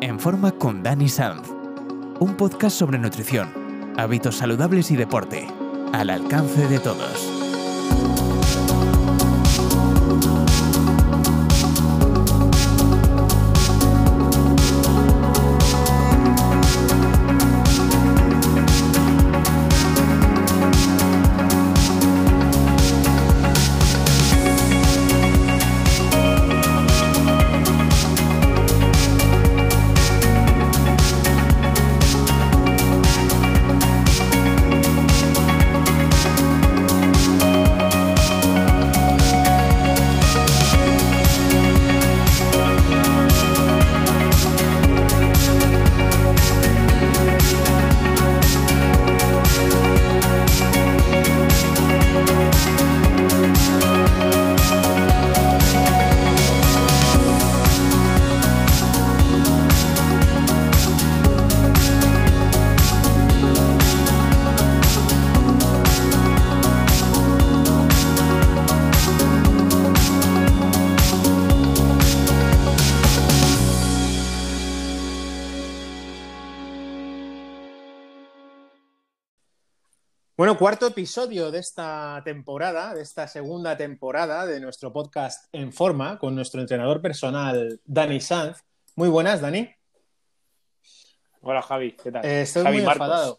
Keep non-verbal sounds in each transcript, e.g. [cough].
En forma con Dani Sanz. Un podcast sobre nutrición, hábitos saludables y deporte, al alcance de todos. Cuarto episodio de esta temporada, de esta segunda temporada de nuestro podcast En Forma, con nuestro entrenador personal, Dani Sanz. Muy buenas, Dani. Hola, Javi, ¿qué tal? Eh, estoy muy enfadado.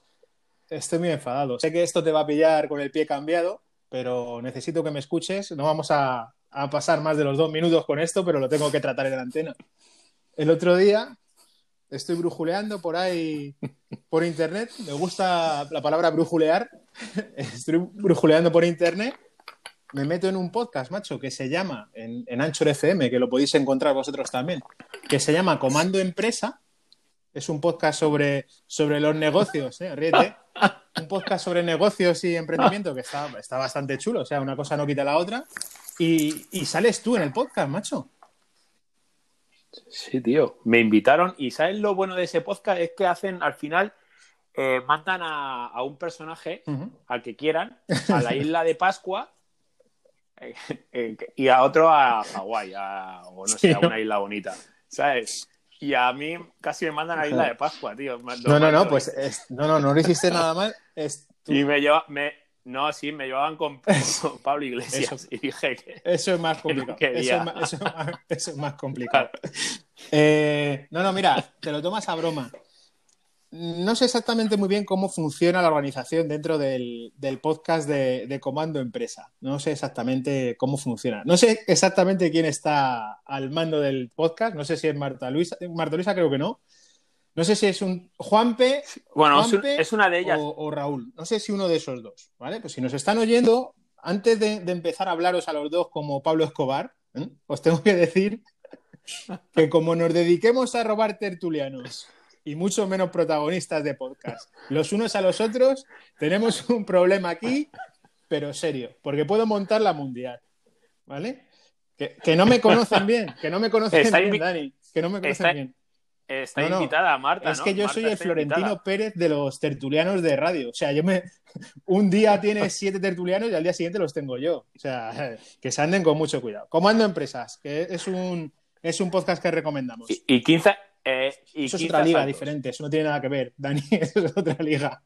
Estoy muy enfadado. Sé que esto te va a pillar con el pie cambiado, pero necesito que me escuches. No vamos a, a pasar más de los dos minutos con esto, pero lo tengo que tratar en la antena. El otro día estoy brujuleando por ahí por internet. Me gusta la palabra brujulear. [laughs] Estoy brujuleando por internet. Me meto en un podcast, macho, que se llama, en, en Anchor FM, que lo podéis encontrar vosotros también, que se llama Comando Empresa. Es un podcast sobre, sobre los negocios, ¿eh? Un podcast sobre negocios y emprendimiento que está, está bastante chulo. O sea, una cosa no quita la otra. Y, y sales tú en el podcast, macho. Sí, tío. Me invitaron y ¿sabes lo bueno de ese podcast? Es que hacen al final, eh, mandan a, a, un personaje, uh -huh. al que quieran, a la [laughs] isla de Pascua eh, eh, y a otro a Hawái, o no sé, a una isla bonita, ¿sabes? Y a mí casi me mandan a la isla de Pascua, tío. No, no, no, pues es, no, no, no lo hiciste nada mal. Es tu... Y me lleva, me, no, sí, me llevaban [laughs] con, con Pablo Iglesias eso, y dije que. Eso es más complicado. No eso, es más, eso, es más, [laughs] eso, es más, complicado. Eh, no, no, mira, te lo tomas a broma. No sé exactamente muy bien cómo funciona la organización dentro del, del podcast de, de, Comando Empresa. No sé exactamente cómo funciona. No sé exactamente quién está al mando del podcast. No sé si es Marta Luisa. Marta Luisa creo que no. No sé si es un Juanpe, bueno, Juanpe es una de ellas. O, o, Raúl. No sé si uno de esos dos, ¿vale? Pues si nos están oyendo, antes de, de empezar a hablaros a los dos como Pablo Escobar, ¿eh? os tengo que decir que como nos dediquemos a robar tertulianos y mucho menos protagonistas de podcast, los unos a los otros, tenemos un problema aquí, pero serio, porque puedo montar la mundial, ¿vale? Que, que no me conocen bien, que no me conocen bien, Dani, que no me conocen está... bien. Está no, invitada Marta. Es ¿no? que yo Marta soy el Florentino invitada. Pérez de los tertulianos de radio. O sea, yo me. [laughs] Un día tiene [laughs] siete tertulianos y al día siguiente los tengo yo. O sea, [laughs] que se anden con mucho cuidado. Comando Empresas, que es un, es un podcast que recomendamos. Y, y 15. Eh, y eso 15 es otra liga saltos. diferente, eso no tiene nada que ver, Dani, eso es otra liga.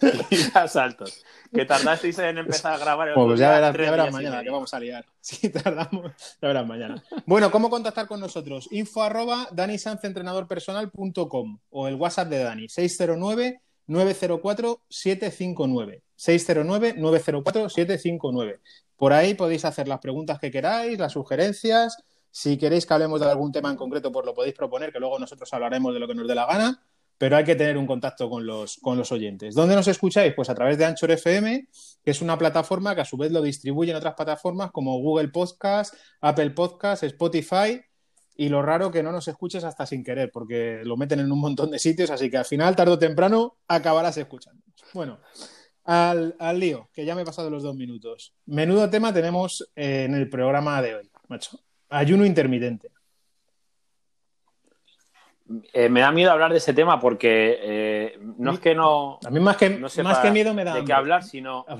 [laughs] saltos. Que tardasteis en empezar a grabar el pues ya verás, ya verás mañana, que vamos a liar. [laughs] Si tardamos, ya verás mañana. Bueno, ¿cómo contactar con nosotros? Info arroba danisanzentrenadorpersonal.com o el WhatsApp de Dani, 609 904 759. 609 904 759. Por ahí podéis hacer las preguntas que queráis, las sugerencias. Si queréis que hablemos de algún tema en concreto, pues lo podéis proponer, que luego nosotros hablaremos de lo que nos dé la gana pero hay que tener un contacto con los, con los oyentes. ¿Dónde nos escucháis? Pues a través de Anchor FM, que es una plataforma que a su vez lo distribuye en otras plataformas como Google Podcast, Apple Podcast, Spotify, y lo raro que no nos escuches hasta sin querer, porque lo meten en un montón de sitios, así que al final, tarde o temprano, acabarás escuchando. Bueno, al, al lío, que ya me he pasado los dos minutos. Menudo tema tenemos eh, en el programa de hoy, macho. Ayuno intermitente. Eh, me da miedo hablar de ese tema porque eh, no es que no. A mí más que, no más que miedo me da. De qué hablar, sino. [laughs]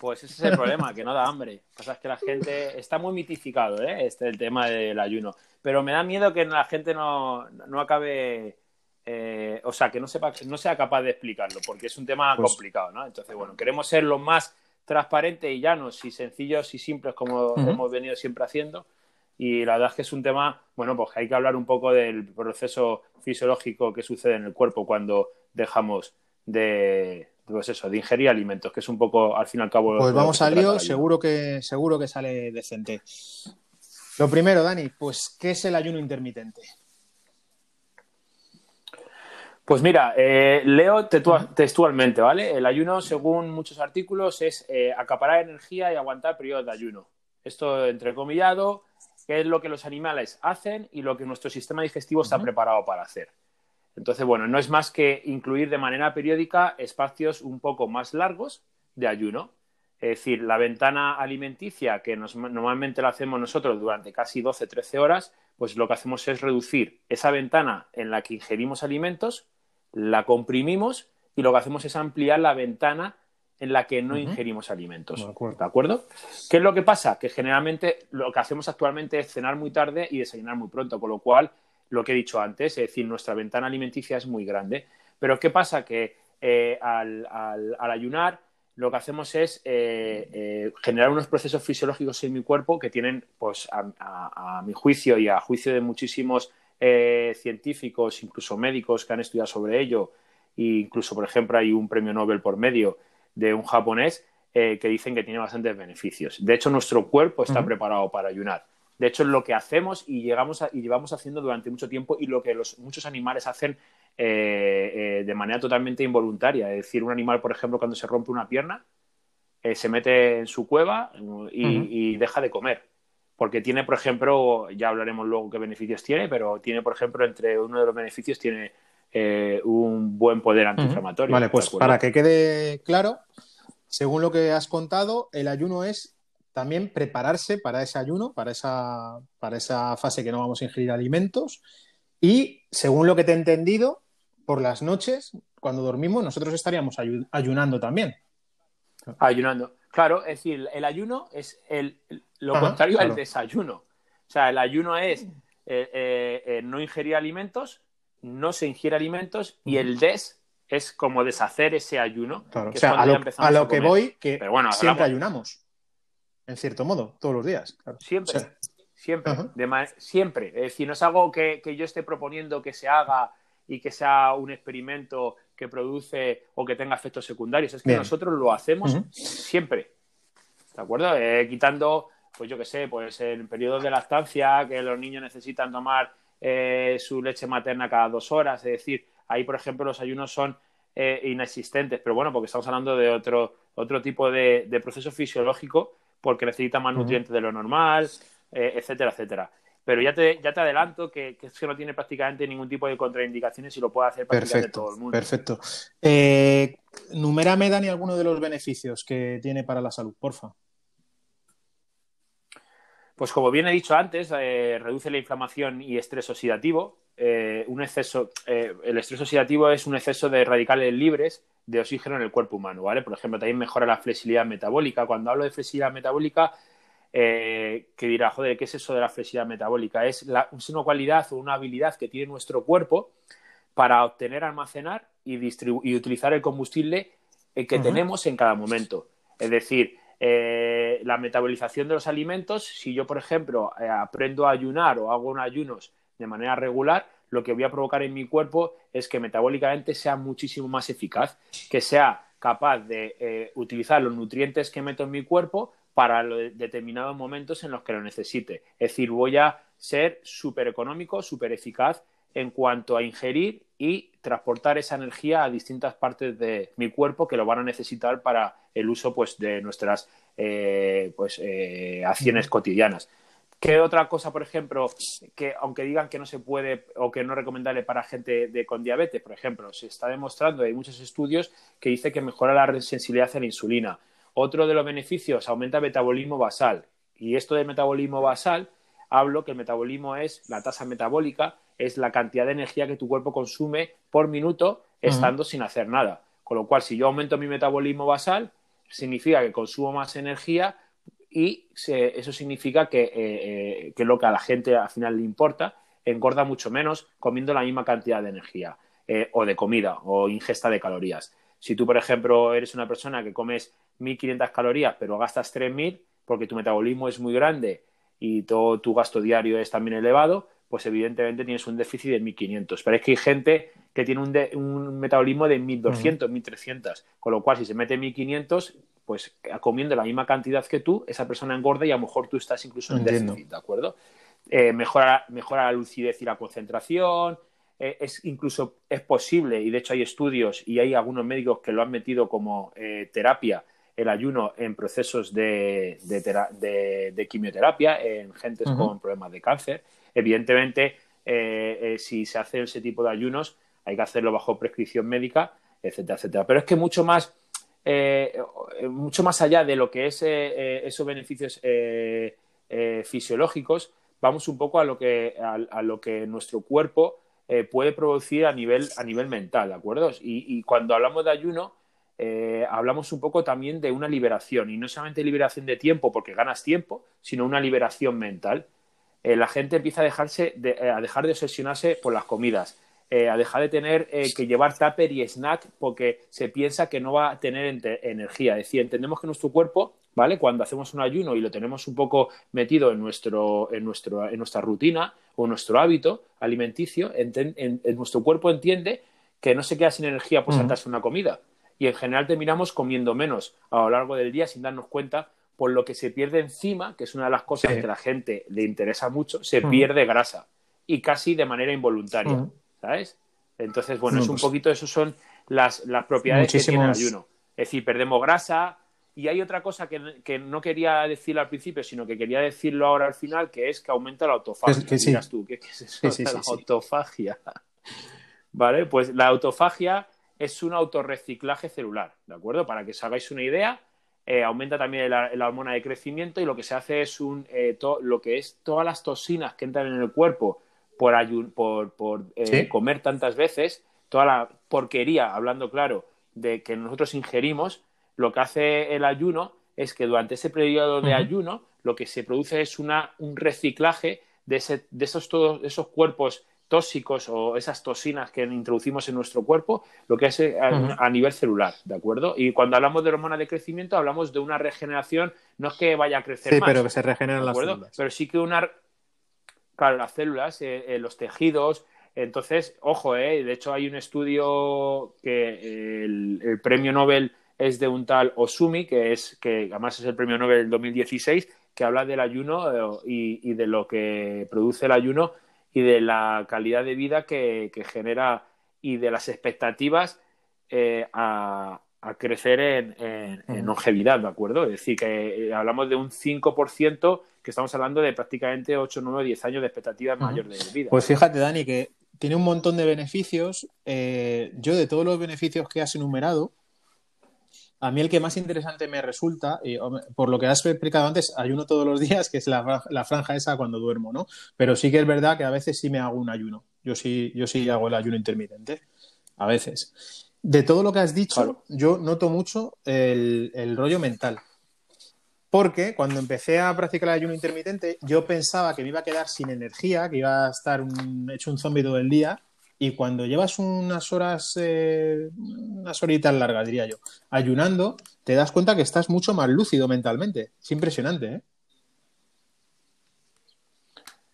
Pues ese es el problema, que no da hambre. Pasa es que la gente está muy mitificado, ¿eh? Este el tema del ayuno. Pero me da miedo que la gente no, no acabe, eh, o sea, que no sepa, no sea capaz de explicarlo, porque es un tema Pues- complicado, ¿no? Entonces, bueno, queremos ser lo más transparentes y llanos y sencillos y simples como hemos venido siempre haciendo. Y la verdad es que es un tema, bueno, pues hay que hablar un poco del proceso fisiológico que sucede en el cuerpo cuando dejamos de, pues eso, de ingerir alimentos, que es un poco, al fin y al cabo... Pues vamos al lío, seguro que, seguro que sale decente. Lo primero, Dani, pues, ¿qué es el ayuno intermitente? Pues mira, eh, leo textualmente, ¿vale? El ayuno, según muchos artículos, es eh, acaparar energía y aguantar periodos de ayuno. Esto entrecomillado, que es lo que los animales hacen y lo que nuestro sistema digestivo está preparado para hacer. Entonces, bueno, no es más que incluir de manera periódica espacios un poco más largos de ayuno. Es decir, la ventana alimenticia, que nos- normalmente la hacemos nosotros durante casi 12-13 horas, pues lo que hacemos es reducir esa ventana en la que ingerimos alimentos, la comprimimos y lo que hacemos es ampliar la ventana en la que no ingerimos alimentos. De acuerdo. ¿De acuerdo? ¿Qué es lo que pasa? Que generalmente lo que hacemos actualmente es cenar muy tarde y desayunar muy pronto, con lo cual, lo que he dicho antes, es decir, nuestra ventana alimenticia es muy grande. Pero ¿qué pasa? Que eh, al, al- al ayunar lo que hacemos es eh, eh, generar unos procesos fisiológicos en mi cuerpo que tienen, pues, a, a- a mi juicio y a juicio de muchísimos científicos, incluso médicos que han estudiado sobre ello, e incluso, por ejemplo, hay un premio Nobel por medio de un japonés eh, que dicen que tiene bastantes beneficios. De hecho, nuestro cuerpo está preparado para ayunar. De hecho, es lo que hacemos y, llegamos a- y llevamos haciendo durante mucho tiempo y lo que los, muchos animales hacen eh, eh, de manera totalmente involuntaria. Es decir, un animal, por ejemplo, cuando se rompe una pierna, eh, se mete en su cueva y, Ujú. y deja de comer. Porque tiene, por ejemplo, ya hablaremos luego qué beneficios tiene, pero tiene, por ejemplo, entre uno de los beneficios tiene eh, un buen poder antiinflamatorio. Vale, ¿de pues para que quede claro, según lo que has contado, el ayuno es también prepararse para ese ayuno, para esa, para esa fase que no vamos a ingerir alimentos. Y según lo que te he entendido, por las noches, cuando dormimos, nosotros estaríamos ayu- ayunando también. Ayunando. Claro, es decir, el ayuno es el, lo Ajá, contrario claro. al desayuno. O sea, el ayuno es eh, eh, eh, no ingerir alimentos, no se ingiere alimentos y el des es como deshacer ese ayuno. Claro, que o sea, es cuando a lo, a que voy, que Pero bueno, siempre ayunamos, en cierto modo, todos los días. claro. Siempre, O sea, siempre, de siempre. Es decir, no es algo que, que yo esté proponiendo que se haga y que sea un experimento que produce o que tenga efectos secundarios. Es que Bien. nosotros lo hacemos siempre. ¿De acuerdo? Eh, quitando, pues yo qué sé, pues en periodos de lactancia, que los niños necesitan tomar eh, su leche materna cada dos horas. Es decir, ahí, por ejemplo, los ayunos son eh, inexistentes. Pero bueno, porque estamos hablando de otro, otro tipo de, de proceso fisiológico, porque necesita más nutrientes de lo normal, eh, etcétera, etcétera. Pero ya te, ya te adelanto que, que es que no tiene prácticamente ningún tipo de contraindicaciones y lo puede hacer prácticamente todo el Perfecto, mundo. perfecto. Eh, numérame, Dani, alguno de los beneficios que tiene para la salud, porfa. Pues como bien he dicho antes, eh, reduce la inflamación y estrés oxidativo. Eh, un exceso, eh, el estrés oxidativo es un exceso de radicales libres de oxígeno en el cuerpo humano, ¿vale? Por ejemplo, también mejora la flexibilidad metabólica. Cuando hablo de flexibilidad metabólica, eh, que dirá, joder, ¿qué es eso de la flexibilidad metabólica? Es, la- es una cualidad o una habilidad que tiene nuestro cuerpo para obtener, almacenar y, y utilizar el combustible que tenemos en cada momento. Es decir, eh, la metabolización de los alimentos, si yo, por ejemplo, eh, aprendo a ayunar o hago un ayunos de manera regular, lo que voy a provocar en mi cuerpo es que metabólicamente sea muchísimo más eficaz, que sea capaz de eh, utilizar los nutrientes que meto en mi cuerpo para lo de- determinados momentos en los que lo necesite. Es decir, voy a ser súper económico, súper eficaz en cuanto a ingerir y transportar esa energía a distintas partes de mi cuerpo que lo van a necesitar para el uso pues, de nuestras eh, pues, eh, acciones cotidianas. ¿Qué otra cosa, por ejemplo, que aunque digan que no se puede o que no es recomendable para gente de- con diabetes, por ejemplo, se está demostrando, hay muchos estudios que dice que mejora la sensibilidad a la insulina. Otro de los beneficios, aumenta el metabolismo basal. Y esto del metabolismo basal, hablo que el metabolismo es la tasa metabólica, es la cantidad de energía que tu cuerpo consume por minuto estando sin hacer nada. Con lo cual, si yo aumento mi metabolismo basal, significa que consumo más energía y eso significa que, eh, que lo que a la gente al final le importa engorda mucho menos comiendo la misma cantidad de energía o de comida o ingesta de calorías. Si tú, por ejemplo, eres una persona que comes 1.500 calorías pero gastas 3.000 porque tu metabolismo es muy grande y todo tu gasto diario es también elevado, pues evidentemente tienes un déficit de 1.500. Pero es que hay gente que tiene un, metabolismo de 1.200, 1.300, con lo cual si se mete 1.500, pues comiendo la misma cantidad que tú, esa persona engorda y a lo mejor tú estás incluso en déficit, ¿de acuerdo? Eh, mejora, mejora la lucidez y la concentración, eh, es incluso es posible, y de hecho hay estudios y hay algunos médicos que lo han metido como eh, terapia, el ayuno en procesos de, de, quimioterapia en gentes con problemas de cáncer. Evidentemente, eh, si se hace ese tipo de ayunos, hay que hacerlo bajo prescripción médica, etcétera, etcétera. Pero es que mucho más, mucho más allá de lo que es esos beneficios fisiológicos, vamos un poco a lo que, a lo que nuestro cuerpo eh, puede producir a nivel, a nivel mental, ¿de acuerdo? Y, cuando hablamos de ayuno, eh, hablamos un poco también de una liberación, y no solamente liberación de tiempo, porque ganas tiempo, sino una liberación mental. Eh, la gente empieza a, dejarse a dejar de obsesionarse por las comidas, a dejar de tener que llevar tupper y snack porque se piensa que no va a tener energía. Es decir, entendemos que nuestro cuerpo ¿vale? Cuando hacemos un ayuno y lo tenemos un poco metido en, nuestro, en, nuestro, en nuestra rutina o nuestro hábito alimenticio, en, nuestro cuerpo entiende que no se queda sin energía por saltarse una comida. Y en general terminamos comiendo menos a lo largo del día sin darnos cuenta por lo que se pierde encima, que es una de las cosas que a la gente le interesa mucho, se pierde grasa y casi de manera involuntaria, ¿sabes? Entonces, bueno, es un pues poquito, eso son las, las propiedades que tiene el ayuno. Es decir, perdemos grasa, y hay otra cosa que, no quería decir al principio, sino que quería decirlo ahora al final, que es que aumenta la autofagia. ¿Qué dirás tú? ¿Qué, es eso? la autofagia. [laughs] ¿Vale? Pues la autofagia es un autorreciclaje celular, ¿de acuerdo? Para que os hagáis una idea, eh, aumenta también la, hormona de crecimiento y lo que se hace es un, eh, lo que es todas las toxinas que entran en el cuerpo por, por, eh, comer tantas veces, toda la porquería, hablando claro, de que nosotros ingerimos, lo que hace el ayuno es que durante ese periodo de ayuno lo que se produce es una, un reciclaje de, ese, de esos, todos, esos cuerpos tóxicos o esas toxinas que introducimos en nuestro cuerpo, lo que hace a, nivel celular, ¿de acuerdo? Y cuando hablamos de hormona de crecimiento, hablamos de una regeneración, no es que vaya a crecer sí, pero que se regeneran las células. Pero sí que una... Claro, las células, eh, eh, los tejidos, entonces, ojo, eh, de hecho hay un estudio que el premio Nobel es de un tal Osumi, que, es, que además es el premio Nobel del 2016, que habla del ayuno eh, y, de lo que produce el ayuno y de la calidad de vida que, genera y de las expectativas eh, a, crecer en, longevidad, ¿de acuerdo? Es decir, que eh, hablamos de un 5%, que estamos hablando de prácticamente 8, 9, 10 años de expectativa mayor de vida. Pues fíjate, Dani, que tiene un montón de beneficios. yo, de todos los beneficios que has enumerado, a mí el que más interesante me resulta, y por lo que has explicado antes, ayuno todos los días, que es la, franja esa cuando duermo, ¿no? Pero sí que es verdad que a veces sí me hago un ayuno. Yo sí, yo sí hago el ayuno intermitente, a veces. De todo lo que has dicho, yo noto mucho el, rollo mental. Porque cuando empecé a practicar el ayuno intermitente, yo pensaba que me iba a quedar sin energía, que iba a estar hecho un zombie todo el día, y cuando llevas unas horas, eh, unas horitas largas, diría yo, ayunando, te das cuenta que estás mucho más lúcido mentalmente. Es impresionante, ¿eh?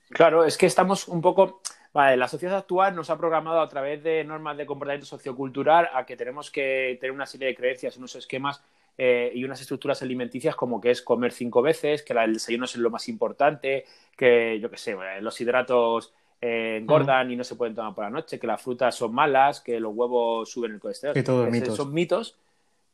Claro, es que estamos un poco. Vale, la sociedad actual nos ha programado a través de normas de comportamiento sociocultural a que tenemos que tener una serie de creencias, unos esquemas eh, y unas estructuras alimenticias como que es comer cinco veces, que el desayuno es lo más importante, que yo qué sé, los hidratos eh, engordan y no se pueden tomar por la noche, que las frutas son malas, que los huevos suben el colesterol. Que todos mitos. Son mitos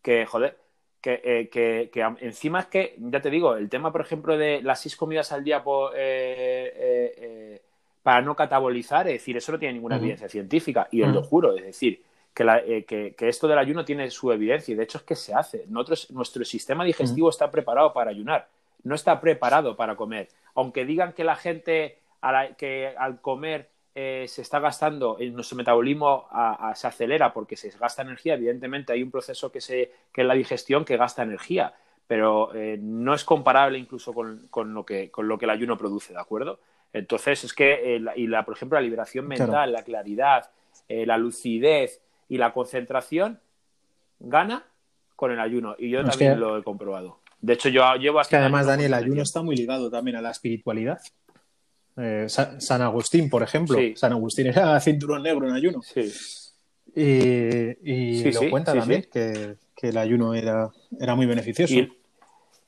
que, joder, eh, que, que, encima es que, ya te digo, el tema, por ejemplo, de las seis comidas al día eh, para no catabolizar, es decir, eso no tiene ninguna evidencia científica, y os lo juro, es decir, que, que, esto del ayuno tiene su evidencia, y de hecho es que se hace. Nosotros, nuestro sistema digestivo está preparado para ayunar, no está preparado para comer. Aunque digan que la gente que al comer eh, se está gastando, nuestro metabolismo se acelera porque se gasta energía, evidentemente hay un proceso que, se, que es la digestión que gasta energía, pero eh, no es comparable incluso con, lo que, con lo que el ayuno produce, ¿de acuerdo? Entonces, es que, y la, por ejemplo, la liberación mental, la claridad, la lucidez y la concentración gana con el ayuno. Y yo también lo he comprobado. De hecho, yo llevo hasta. que además, Daniel, el ayuno está muy ligado también a la espiritualidad. Eh, San Agustín, por ejemplo. San Agustín era [laughs] cinturón negro en ayuno. Sí. Y, lo cuenta también, que, el ayuno era, era muy beneficioso.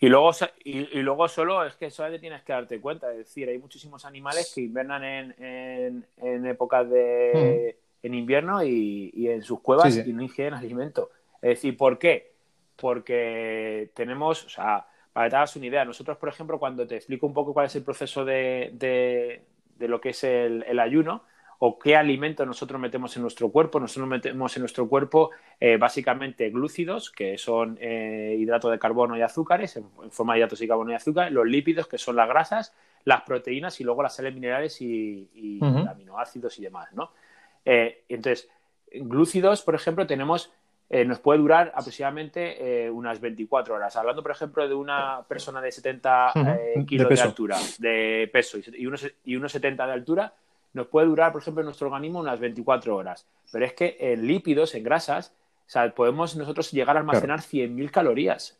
Y, luego, y, luego solo es que eso tienes que darte cuenta. Es decir, hay muchísimos animales que invernan en, en, épocas de. en invierno y, en sus cuevas y no ingieren alimento. Es decir, ¿por qué? Porque tenemos, o sea, para que te hagas una idea, nosotros, por ejemplo, cuando te explico un poco cuál es el proceso de, de, lo que es el, ayuno, o qué alimento nosotros metemos en nuestro cuerpo. Nosotros metemos en nuestro cuerpo eh, básicamente glúcidos, que son eh, hidratos de carbono y azúcares, en, forma de hidratos de carbono y azúcar, los lípidos, que son las grasas, las proteínas y luego las sales minerales y, aminoácidos y demás, ¿no? Eh, entonces, glúcidos, por ejemplo, tenemos eh, nos puede durar aproximadamente eh, unas 24 horas. Hablando, por ejemplo, de una persona de 70 eh, kilos de, altura, de peso y unos, y unos 70 de altura, nos puede durar, por ejemplo, en nuestro organismo unas 24 horas. Pero es que en lípidos, en grasas, o sea, podemos nosotros llegar a almacenar 100.000 calorías.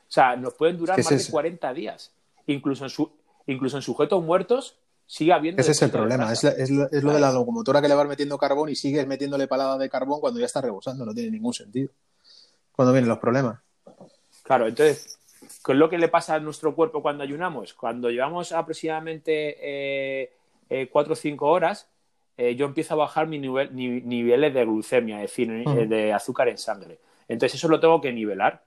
O sea, nos pueden durar más de 40 días. Incluso en, su, incluso en sujetos muertos sigue habiendo. Ese es el problema, es, lo, de la locomotora que le vas metiendo carbón y sigues metiéndole palada de carbón cuando ya está rebosando, no tiene ningún sentido. Cuando vienen los problemas. Claro, entonces, ¿qué es lo que le pasa a nuestro cuerpo cuando ayunamos? Cuando llevamos aproximadamente eh, eh, cuatro o cinco horas, eh, yo empiezo a bajar mis niveles de glucemia, es decir, de azúcar en sangre. Entonces, eso lo tengo que nivelar.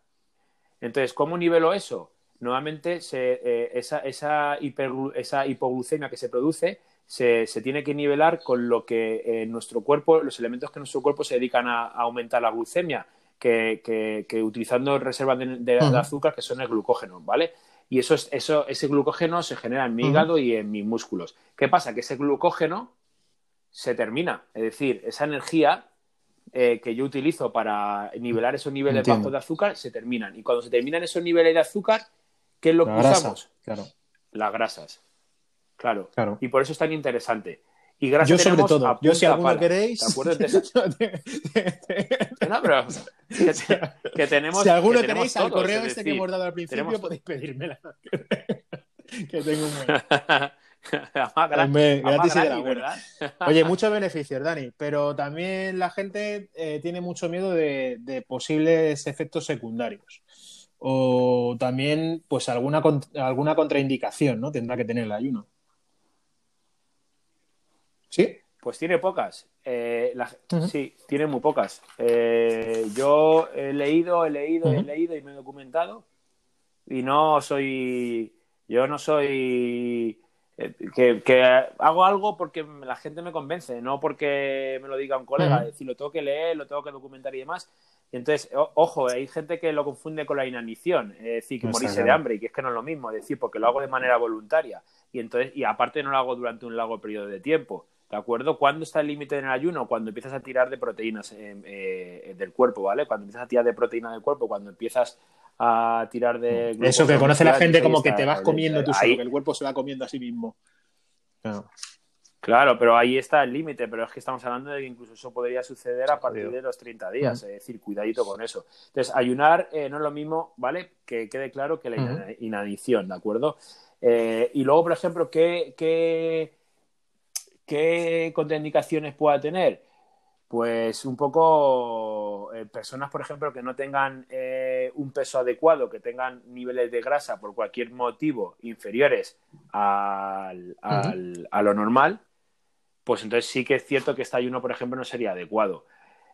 Entonces, ¿cómo nivelo eso? Nuevamente eh, esa, esa, esa, hipoglucemia que se produce se, tiene que nivelar con lo que eh, nuestro cuerpo, los elementos que nuestro cuerpo se dedican a, aumentar la glucemia, que, utilizando reservas de, azúcar que son el glucógeno, ¿vale? Y eso, eso, ese glucógeno se genera en mi hígado y en mis músculos. ¿Qué pasa? Que ese glucógeno se termina, es decir, esa energía eh, que yo utilizo para nivelar esos niveles bajos de azúcar se terminan. Y cuando se terminan esos niveles de azúcar, ¿Qué es lo que usamos? Claro. Las grasas. Claro. Y por eso es tan interesante. Y grasas yo sobre todo, yo si alguno queréis... [laughs] no, pero que, tenemos... Si alguno queréis, al correo este que hemos dado al principio podéis pedírmela. [laughs] que tengo un... [laughs] gratis, y de la Oye, muchos beneficios, Dani, pero también la gente eh, tiene mucho miedo de posibles efectos secundarios o también pues alguna, alguna contraindicación, ¿no? Tendrá que tener el ayuno. ¿Sí? Pues tiene pocas. Eh, sí, tiene muy pocas. Eh, yo he leído, he leído, he leído y me he documentado y no soy, yo no soy eh, que, hago algo porque la gente me convence, no porque me lo diga un colega. Es decir, lo tengo que leer, lo tengo que documentar y demás. Entonces, ojo, hay gente que lo confunde con la inanición, es decir, que morirse de hambre, y que es que no es lo mismo, es decir, porque lo hago de manera voluntaria. Y entonces, y aparte no lo hago durante un largo periodo de tiempo. ¿De acuerdo? ¿Cuándo está el límite en el ayuno? Cuando empiezas a tirar de proteínas eh, eh, del cuerpo, ¿vale? Cuando empiezas a tirar de proteína del cuerpo, cuando empiezas a tirar de... Eso que conoce la gente como que te vas comiendo tú solo, que el cuerpo se va comiendo a sí mismo. Claro. Claro, pero ahí está el límite, pero es que estamos hablando de que incluso eso podría suceder a partir de los 30 días, es decir, cuidadito con eso. Entonces, ayunar eh, no es lo mismo, ¿vale? Que quede claro que la inanición, ¿de acuerdo? Eh, y luego, por ejemplo, ¿qué, qué, qué contraindicaciones pueda tener? Pues un poco eh, personas, por ejemplo, que no tengan un peso adecuado, que tengan niveles de grasa por cualquier motivo inferiores al, a lo normal, pues entonces sí que es cierto que este ayuno, por ejemplo, no sería adecuado.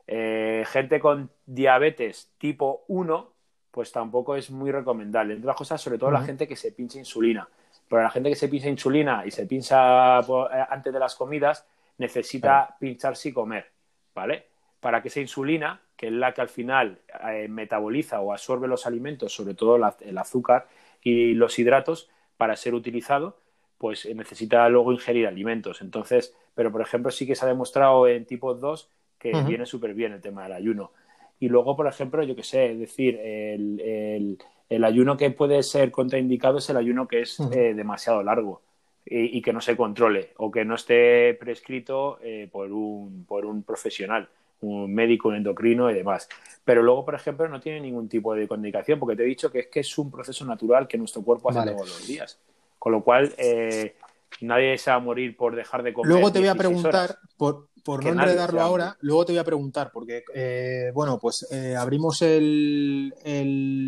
Eh, gente con diabetes tipo 1, pues tampoco es muy recomendable. Entre otras cosas, sobre todo la gente que se pincha insulina. Pero la gente que se pincha insulina y se pincha antes de las comidas, necesita pincharse y comer. ¿vale? Para que esa insulina, que es la que al final eh, metaboliza o absorbe los alimentos, sobre todo el azúcar y los hidratos, para ser utilizado, pues necesita luego ingerir alimentos. Entonces, pero por ejemplo, sí que se ha demostrado en tipo 2 que viene súper bien el tema del ayuno. Y luego, por ejemplo, yo qué sé, es decir, el, ayuno que puede ser contraindicado es el ayuno que es eh, demasiado largo y, que no se controle o que no esté prescrito eh, por, un, por un profesional, un médico, un endocrino y demás. Pero luego, por ejemplo, no tiene ningún tipo de contraindicación porque te he dicho que es que es un proceso natural que nuestro cuerpo hace todos los días. Con lo cual, eh, nadie se va a morir por dejar de comer. Luego te voy a preguntar, por, por no enredarlo ahora, luego te voy a preguntar, porque, eh, bueno, pues eh, abrimos el,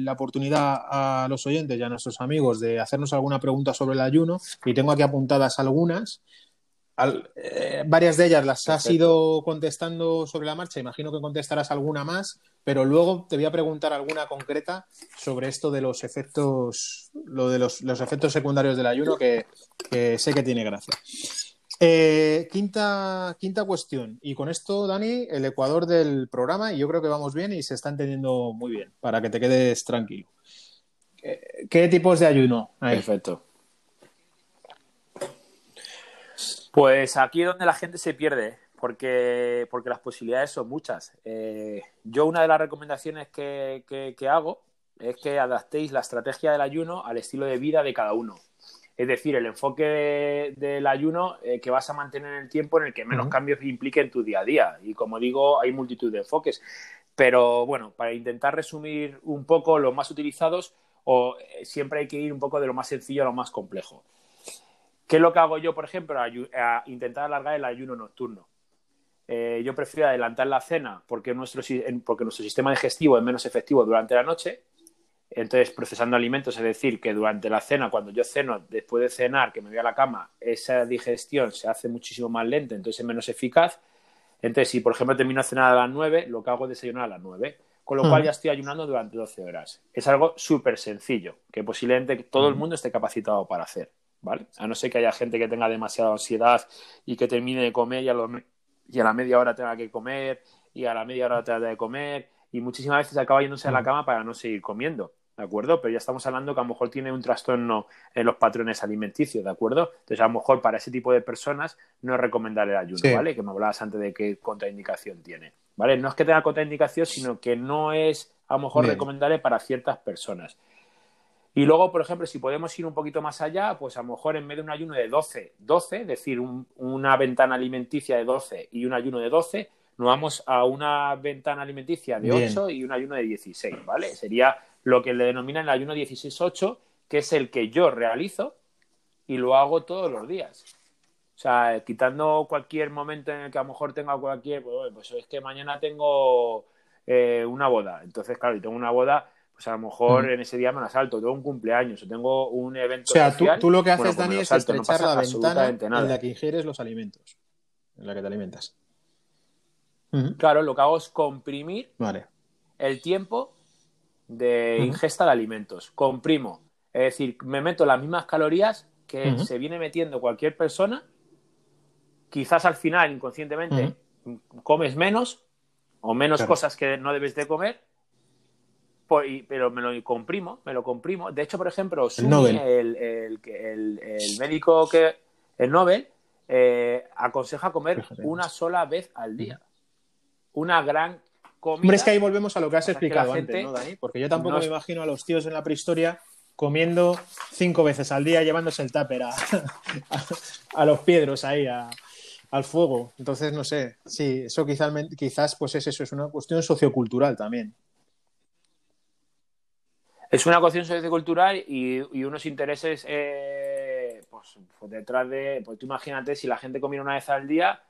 la oportunidad a los oyentes y a nuestros amigos de hacernos alguna pregunta sobre el ayuno, y tengo aquí apuntadas algunas. Eh, varias de ellas las has ido contestando sobre la marcha, imagino que contestarás alguna más, pero luego te voy a preguntar alguna concreta sobre esto de los efectos, lo de los, efectos secundarios del ayuno, que, sé que tiene gracia. Eh, quinta, quinta cuestión, y con esto, Dani, el ecuador del programa, y yo creo que vamos bien y se está entendiendo muy bien, para que te quedes tranquilo. ¿Qué, tipos de ayuno hay? Perfecto. Pues aquí es donde la gente se pierde, porque, porque las posibilidades son muchas. Eh, yo una de las recomendaciones que, que, hago es que adaptéis la estrategia del ayuno al estilo de vida de cada uno. Es decir, el enfoque del ayuno eh, que vas a mantener en el tiempo en el que menos cambios implique en tu día a día. Y como digo, hay multitud de enfoques. Pero bueno, para intentar resumir un poco los más utilizados, o, eh, siempre hay que ir un poco de lo más sencillo a lo más complejo. ¿Qué es lo que hago yo, por ejemplo? A, intentar alargar el ayuno nocturno. Eh, yo prefiero adelantar la cena porque nuestro, porque nuestro sistema digestivo es menos efectivo durante la noche. Entonces, procesando alimentos, es decir, que durante la cena, cuando yo ceno, después de cenar, que me voy a la cama, esa digestión se hace muchísimo más lenta, entonces es menos eficaz. Entonces, si por ejemplo termino de cenar a las 9, lo que hago es desayunar a las 9, con lo cual ya estoy ayunando durante 12 horas. Es algo súper sencillo, que posiblemente todo el mundo esté capacitado para hacer. ¿Vale? A no ser que haya gente que tenga demasiada ansiedad y que termine de comer y a, y a la media hora tenga que comer y a la media hora tenga que comer y muchísimas veces acaba yéndose a la cama para no seguir comiendo. ¿De acuerdo? Pero ya estamos hablando que a lo mejor tiene un trastorno en los patrones alimenticios, ¿de acuerdo? Entonces, a lo mejor para ese tipo de personas no es recomendar el ayuno, ¿vale? Que me hablabas antes de qué contraindicación tiene, ¿vale? No es que tenga contraindicación, sino que no es a lo mejor recomendable para ciertas personas. Y luego, por ejemplo, si podemos ir un poquito más allá, pues a lo mejor en vez de un ayuno de 12, 12, es decir, una ventana alimenticia de 12 y un ayuno de 12, nos vamos a una ventana alimenticia de 8 y un ayuno de 16, ¿vale? Sería lo que le denominan el ayuno 16-8, que es el que yo realizo y lo hago todos los días. O sea, quitando cualquier momento en el que a lo mejor tenga cualquier, pues, pues es que mañana tengo eh, una boda. Entonces, claro, y tengo una boda, pues a lo mejor en ese día me la salto, tengo un cumpleaños o tengo un evento. O sea, tú, lo que haces, pues Dani, es estrechar la ventana en la que ingieres los alimentos, en la que te alimentas. Claro, lo que hago es comprimir el tiempo de ingesta de alimentos. Comprimo. Es decir, me meto las mismas calorías que se viene metiendo cualquier persona. Quizás al final, inconscientemente, comes menos o menos cosas que no debes de comer pero me lo comprimo, me lo comprimo. De hecho, por ejemplo, el, el, médico que, el Nobel, eh, aconseja comer una sola vez al día. Una gran comida. Hombre, es que ahí volvemos a lo que has explicado antes, ¿no, Dani? Porque yo tampoco me imagino a los tíos en la prehistoria comiendo cinco veces al día, llevándose el tupper a, [laughs] los piedros ahí, al fuego. Entonces, no sé, sí, eso quizás, quizás pues es eso, es una cuestión sociocultural también. Es una cuestión sociocultural y, y unos intereses eh, pues, pues, detrás de. Pues tú imagínate si la gente comiera una vez al día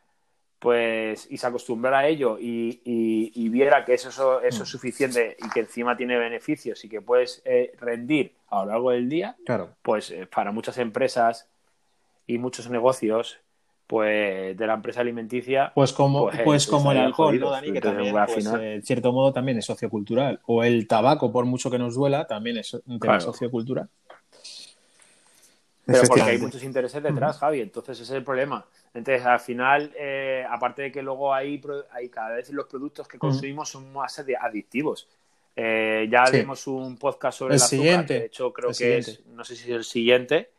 pues y se acostumbrara a ello y, viera que eso, eso, es mm. suficiente y que encima tiene beneficios y que puedes eh, rendir a lo largo del día, claro. pues eh, para muchas empresas y muchos negocios pues de la empresa alimenticia. Pues como, pues, pues como el alcohol, ¿no, Dani? Que también, pues, en cierto modo, también es sociocultural. O el tabaco, por mucho que nos duela, también es un tema sociocultural. Pero porque hay muchos intereses detrás, Javi, entonces ese es el problema. Entonces, al final, eh, aparte de que luego hay, hay, cada vez los productos que consumimos son más adictivos. Eh, ya haremos un podcast sobre el, siguiente. de hecho creo que es, no sé si es el siguiente,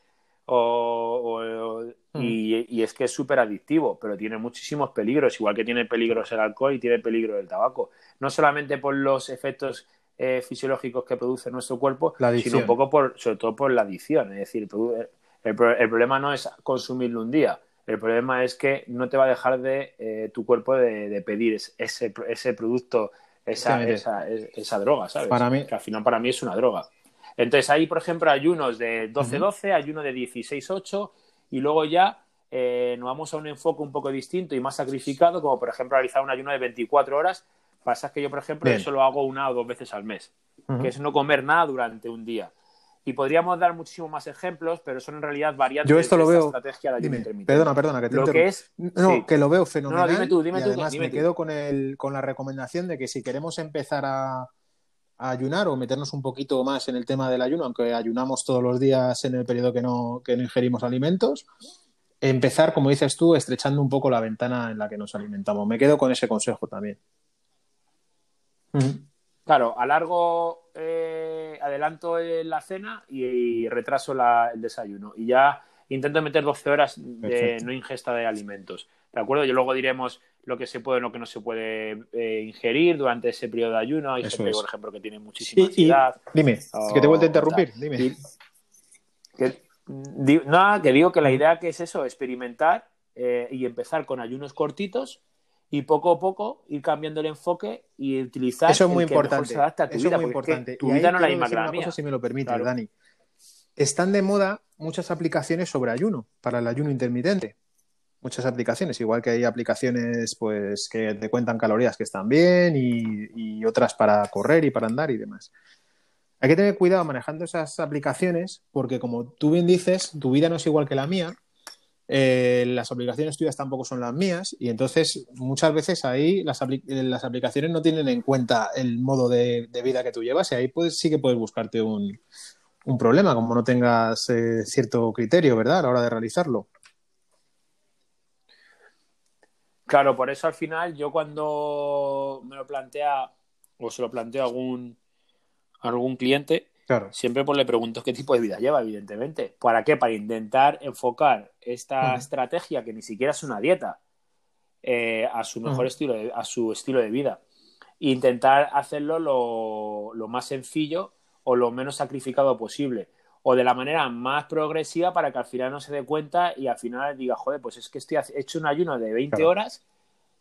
Mm. y, es que es súper adictivo, pero tiene muchísimos peligros, igual que tiene peligros el alcohol y tiene peligro el tabaco. No solamente por los efectos eh, fisiológicos que produce nuestro cuerpo, sino un poco por, sobre todo por la adicción. Es decir, el, problema no es consumirlo un día, el problema es que no te va a dejar de eh, tu cuerpo de, pedir ese, ese producto, esa, esa, esa, droga, ¿sabes? Para mí... Que al final para mí es una droga. Entonces ahí, por ejemplo, ayunos de 12-12, ayuno de 16-8 y luego ya eh, nos vamos a un enfoque un poco distinto y más sacrificado, como por ejemplo realizar un ayuno de 24 horas. Pasa que yo, por ejemplo, eso lo hago una o dos veces al mes, que es no comer nada durante un día. Y podríamos dar muchísimos más ejemplos, pero son en realidad variantes yo esto lo de veo... estrategia de ayuno intermitente. Perdona, perdona, que te lo que es... No, que lo veo fenomenal. No, dime tú, dime y tú. Además, dime me tú. quedo con, el, con la recomendación de que si queremos empezar a, ayunar o meternos un poquito más en el tema del ayuno, aunque ayunamos todos los días en el periodo que no, que no ingerimos alimentos, empezar, como dices tú, estrechando un poco la ventana en la que nos alimentamos. Me quedo con ese consejo también. Claro, alargo, eh, adelanto la cena y, retraso el desayuno. Y ya intento meter 12 horas de no ingesta de alimentos. ¿De acuerdo? Y luego diremos lo que se puede o lo que no se puede eh, ingerir durante ese periodo de ayuno. Hay gente, por ejemplo, que tiene muchísima ansiedad. dime, que te vuelvo a interrumpir. Dime. nada, que digo que la idea que es eso, experimentar eh, y empezar con ayunos cortitos y poco a poco ir cambiando el enfoque y utilizar eso es muy el que importante. se adapta a tu eso vida. Es muy importante. Tu y vida no la misma que la una mía. cosa, si me lo permite, Claro. Dani. Están de moda muchas aplicaciones sobre ayuno, para el ayuno intermitente. Muchas aplicaciones, igual que hay aplicaciones pues que te cuentan calorías que están bien y, otras para correr y para andar y demás. Hay que tener cuidado manejando esas aplicaciones porque, como tú bien dices, tu vida no es igual que la mía. eh, las obligaciones tuyas tampoco son las mías y entonces muchas veces ahí las, las aplicaciones no tienen en cuenta el modo de, de vida que tú llevas y ahí pues, sí que puedes buscarte un, un problema, como no tengas eh, cierto criterio, ¿verdad? A la hora de realizarlo. Claro, por eso al final yo cuando me lo plantea o se lo planteo a algún, a algún cliente, Claro. siempre pues le pregunto qué tipo de vida lleva, evidentemente. ¿Para qué? Para intentar enfocar esta estrategia, que ni siquiera es una dieta, eh, a su mejor estilo, de, a su estilo de vida. E intentar hacerlo lo, lo más sencillo o lo menos sacrificado posible. O de la manera más progresiva para que al final no se dé cuenta y al final diga, joder, pues es que estoy he hecho un ayuno de 20 Claro. horas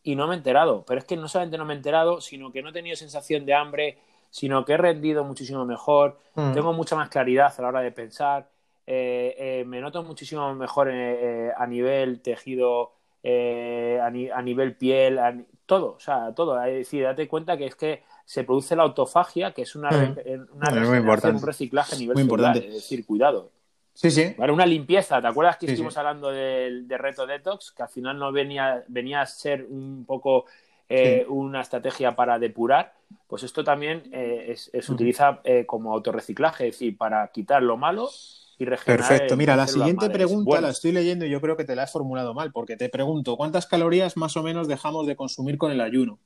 y no me he enterado. Pero es que no solamente no me he enterado, sino que no he tenido sensación de hambre, sino que he rendido muchísimo mejor, Mm. tengo mucha más claridad a la hora de pensar, eh, eh, me noto muchísimo mejor eh, a nivel tejido, a, ni- a nivel piel, a ni- todo, o sea, todo. Es decir, date cuenta que es que se produce la autofagia, que es una, Mm. re- una Es muy regeneración, importante. un reciclaje a nivel Muy celular, importante. es decir, cuidado. Sí, sí. ¿Vale? Una limpieza, ¿te acuerdas que Sí, estuvimos sí. hablando del de reto detox? Que al final no venía, venía a ser un poco eh, Sí. una estrategia para depurar. Pues esto también eh, se utiliza eh, como autorreciclaje, es decir, para quitar lo malo y regenerar. Perfecto. Mira, la siguiente pregunta la estoy leyendo y yo creo que te la he formulado mal, porque te pregunto, ¿cuántas calorías más o menos dejamos de consumir con el ayuno?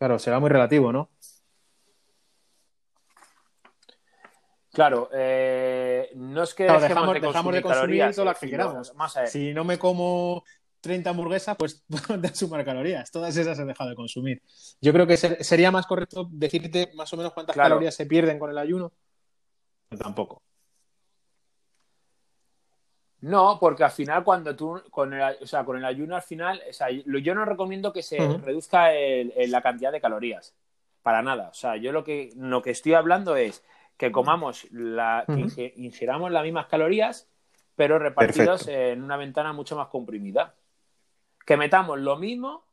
Claro, será muy relativo, ¿no? Claro, eh, no es que Claro, dejemos, dejamos, de dejamos consumir de consumir calorías, todas las que queramos. Más Si no me como 30 hamburguesas, pues [laughs] a sumar calorías. Todas esas he dejado de consumir. Yo creo que ser- sería más correcto decirte más o menos cuántas Claro. calorías se pierden con el ayuno. Tampoco. No, porque al final cuando tú, con el, o sea, con el ayuno al final, o sea, yo no recomiendo que se reduzca el- el- la cantidad de calorías, para nada. O sea, yo lo que, lo que estoy hablando es que comamos, la, que ingiramos las mismas calorías, pero repartidos Perfecto. en una ventana mucho más comprimida. Que metamos lo mismo,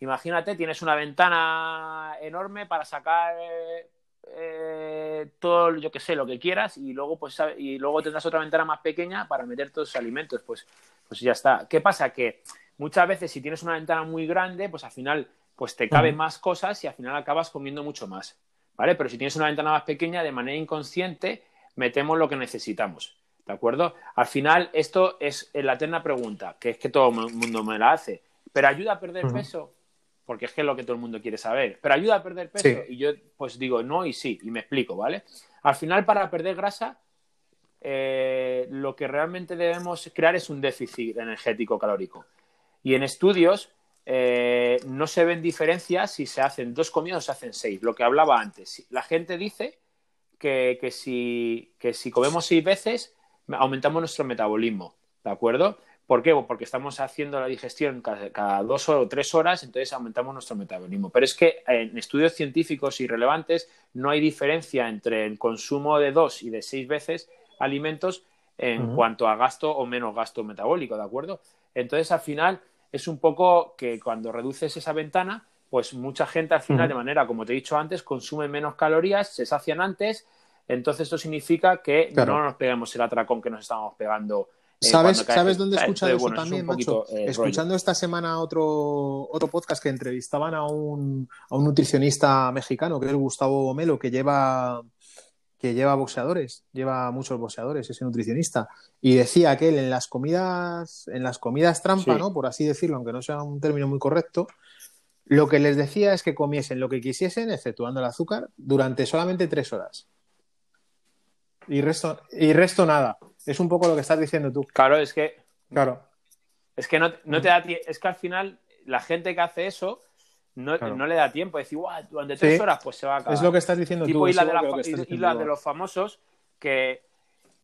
imagínate, tienes una ventana enorme para sacar eh, todo, yo que sé, lo que quieras y luego pues y luego tendrás otra ventana más pequeña para meter todos esos alimentos, pues, pues ya está. ¿Qué pasa? Que muchas veces si tienes una ventana muy grande, pues al final pues te caben más cosas y al final acabas comiendo mucho más, ¿vale? Pero si tienes una ventana más pequeña, de manera inconsciente, metemos lo que necesitamos, ¿de acuerdo? Al final esto es la eterna pregunta, que es que todo el mundo me la hace, ¿pero ayuda a perder peso? Porque es que es lo que todo el mundo quiere saber. ¿Pero ayuda a perder peso? Sí. Y yo pues digo no y sí, y me explico, ¿vale? Al final para perder grasa eh, lo que realmente debemos crear es un déficit energético calórico. Y en estudios eh, no se ven diferencias si se hacen dos comidas o se hacen seis, lo que hablaba antes. La gente dice que, si, que si comemos seis veces aumentamos nuestro metabolismo, ¿de acuerdo? ¿Por qué? Porque estamos haciendo la digestión cada, dos o tres horas, entonces aumentamos nuestro metabolismo. Pero es que en estudios científicos y relevantes no hay diferencia entre el consumo de dos y de seis veces alimentos en cuanto a gasto o menos gasto metabólico, ¿de acuerdo? Entonces, al final, es un poco que cuando reduces esa ventana, pues mucha gente al final, de manera, como te he dicho antes, consume menos calorías, se sacian antes, entonces esto significa que no nos pegamos el atracón que nos estamos pegando. Eh, ¿Sabes, ¿sabes dónde he escuchado eso también, macho? Eh, Escuchando esta semana otro, otro podcast que entrevistaban a un, a un nutricionista mexicano, que es Gustavo Melo, que lleva que lleva boxeadores, lleva muchos boxeadores, ese nutricionista, y decía que él en las comidas, en las comidas trampa, ¿no? Por así decirlo, aunque no sea un término muy correcto, lo que les decía es que comiesen lo que quisiesen, exceptuando el azúcar, durante solamente tres horas. Y resto, y resto nada. Es un poco lo que estás diciendo tú. Claro, es que. Claro. Es que no, no te da Es que al final, la gente que hace eso no, no, le da tiempo. Decir, guau, durante tres horas pues se va a acabar. Es lo que estás diciendo tipo tú. Y la, de, de los famosos que,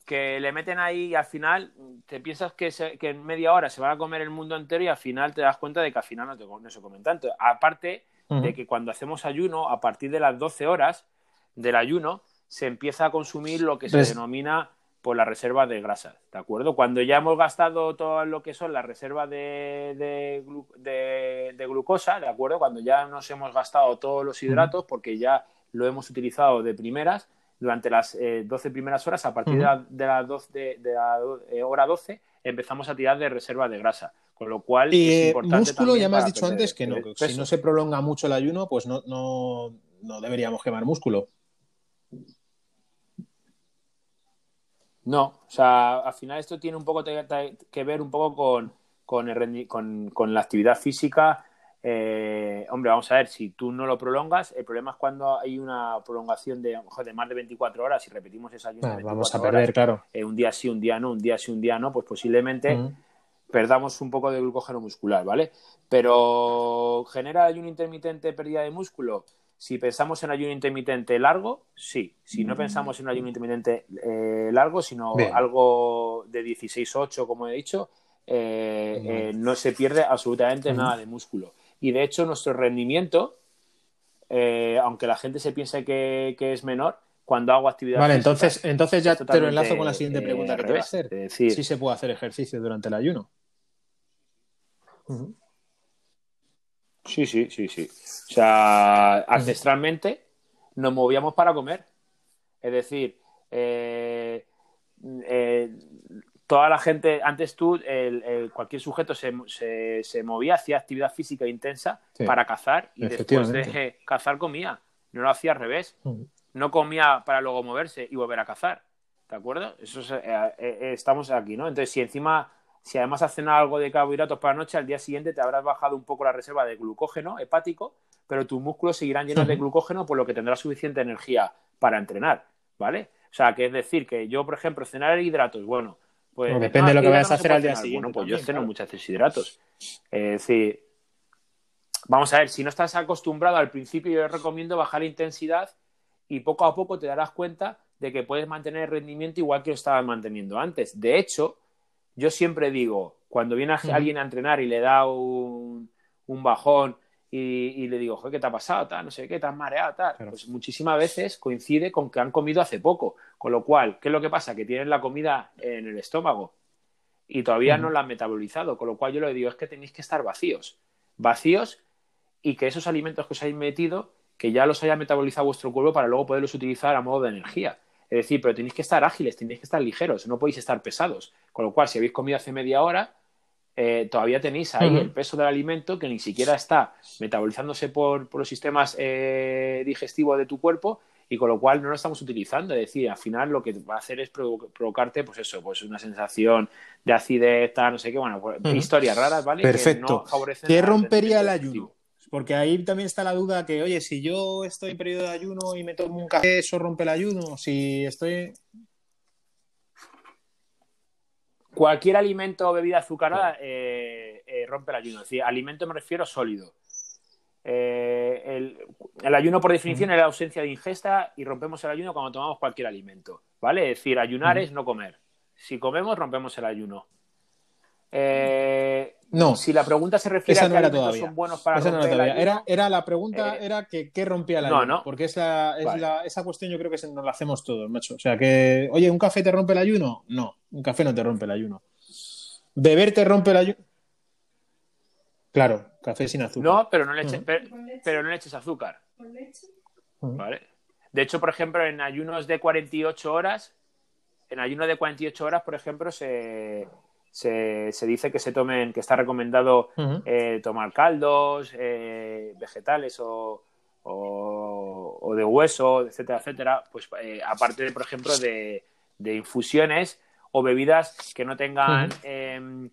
que le meten ahí y al final te piensas que, que, en media hora se va a comer el mundo entero y al final te das cuenta de que al final no, te, no se comen tanto. Aparte de que cuando hacemos ayuno, a partir de las 12 horas del ayuno, se empieza a consumir lo que se denomina por la reserva de grasa, ¿de acuerdo? Cuando ya hemos gastado todo lo que son las reservas de, de, glucosa, ¿de acuerdo? Cuando ya nos hemos gastado todos los hidratos, porque ya lo hemos utilizado de primeras, durante las 12 eh, primeras horas, a partir de, la, de, la eh, hora 12, empezamos a tirar de reserva de grasa. Con lo cual, y es importante músculo, ya me has dicho antes que no, si no se prolonga mucho el ayuno, pues no, no, no deberíamos quemar músculo. No, o sea, al final esto tiene un poco que ver un poco con, con, con, la actividad física. Eh, hombre, vamos a ver, si tú no lo prolongas, el problema es cuando hay una prolongación de, de más de 24 horas y repetimos esa ayuno. Ah, vamos a perder, claro. Eh, un día sí, un día no, un día sí, un día no, pues posiblemente perdamos un poco de glucógeno muscular, ¿vale? Pero genera ayuno intermitente pérdida de músculo. Si pensamos en ayuno intermitente largo, sí. Si no pensamos en un ayuno intermitente eh, largo, sino algo de 16-8, como he dicho, eh, eh, no se pierde absolutamente nada de músculo. Y de hecho, nuestro rendimiento, aunque la gente se piense que, es menor, cuando hago actividad. Vale, entonces, entonces ya te lo enlazo con la siguiente pregunta que te voy a hacer. Si se puede hacer ejercicio durante el ayuno. Sí, sí, sí, sí. O sea, ancestralmente nos movíamos para comer. Es decir, eh, eh, toda la gente, antes tú, cualquier sujeto se, se, movía, hacía actividad física intensa para cazar y después de cazar comía. No lo hacía al revés. No comía para luego moverse y volver a cazar. ¿De acuerdo? Eso eh, estamos aquí, ¿no? Entonces, si encima si además has cenado algo de carbohidratos para la noche, al día siguiente te habrás bajado un poco la reserva de glucógeno hepático, pero tus músculos seguirán llenos de glucógeno, por lo que tendrás suficiente energía para entrenar, ¿ale? O sea, que es decir, que yo, por ejemplo, cenar hidratos, bueno, pues... depende de lo que vayas a hacer al día siguiente. Bueno, pues yo ceno muchas veces hidratos. Es decir, vamos a ver, si no estás acostumbrado al principio, yo recomiendo bajar la intensidad y poco a poco te darás cuenta de que puedes mantener el rendimiento igual que lo estabas manteniendo antes. De hecho, yo siempre digo, cuando viene alguien a entrenar y le da un, bajón y, le digo, ¿qué te ha pasado? Tal, no sé qué, te has mareado, tal. Pues muchísimas veces coincide con que han comido hace poco. Con lo cual, ¿qué es lo que pasa? Que tienen la comida en el estómago y todavía no la han metabolizado. Con lo cual, yo le digo, es que tenéis que estar vacíos. Vacíos y que esos alimentos que os habéis metido, que ya los haya metabolizado vuestro cuerpo para luego poderlos utilizar a modo de energía. Es decir, pero tenéis que estar ágiles, tenéis que estar ligeros, no podéis estar pesados. Con lo cual, si habéis comido hace media hora, eh, todavía tenéis ahí el peso del alimento que ni siquiera está metabolizándose por, los sistemas eh, digestivos de tu cuerpo y con lo cual no lo estamos utilizando. Es decir, al final lo que va a hacer es provocarte, pues eso, pues una sensación de acidez, no sé qué, bueno, pues, historias raras, ¿vale? Perfecto. ¿Qué rompería el ayuno? Porque ahí también está la duda que, oye, si yo estoy en periodo de ayuno y me tomo un café, ¿eso rompe el ayuno? Si estoy... cualquier alimento o bebida azucarada eh, eh, rompe el ayuno. Es decir, alimento me refiero sólido. El, el, ayuno, por definición, es la ausencia de ingesta y rompemos el ayuno cuando tomamos cualquier alimento. ¿Vale? Es decir, ayunar es no comer. Si comemos, rompemos el ayuno. Eh, no. Si la pregunta se refiere a no que era todavía. son buenos para esa no era, todavía. era, era la pregunta eh, era que qué rompía la no, ayuno. no. Porque esa, es Vale. la, esa cuestión yo creo que se- nos la hacemos todos, macho. O sea que, oye, ¿un café te rompe el ayuno? No, un café no te rompe el ayuno. ¿Beber te rompe el ayuno? Claro, café sin azúcar. No, pero no le eches, pero, pero no le eches azúcar. Ujú. ¿vale? De hecho, por ejemplo, en ayunos de 48 horas, en ayuno de 48 horas, por ejemplo, se, se, se dice que se tomen, que está recomendado eh, tomar caldos, eh, vegetales o, o, o de hueso, etcétera, etcétera. Pues eh, aparte, de, por ejemplo, de, de infusiones o bebidas que no tengan em,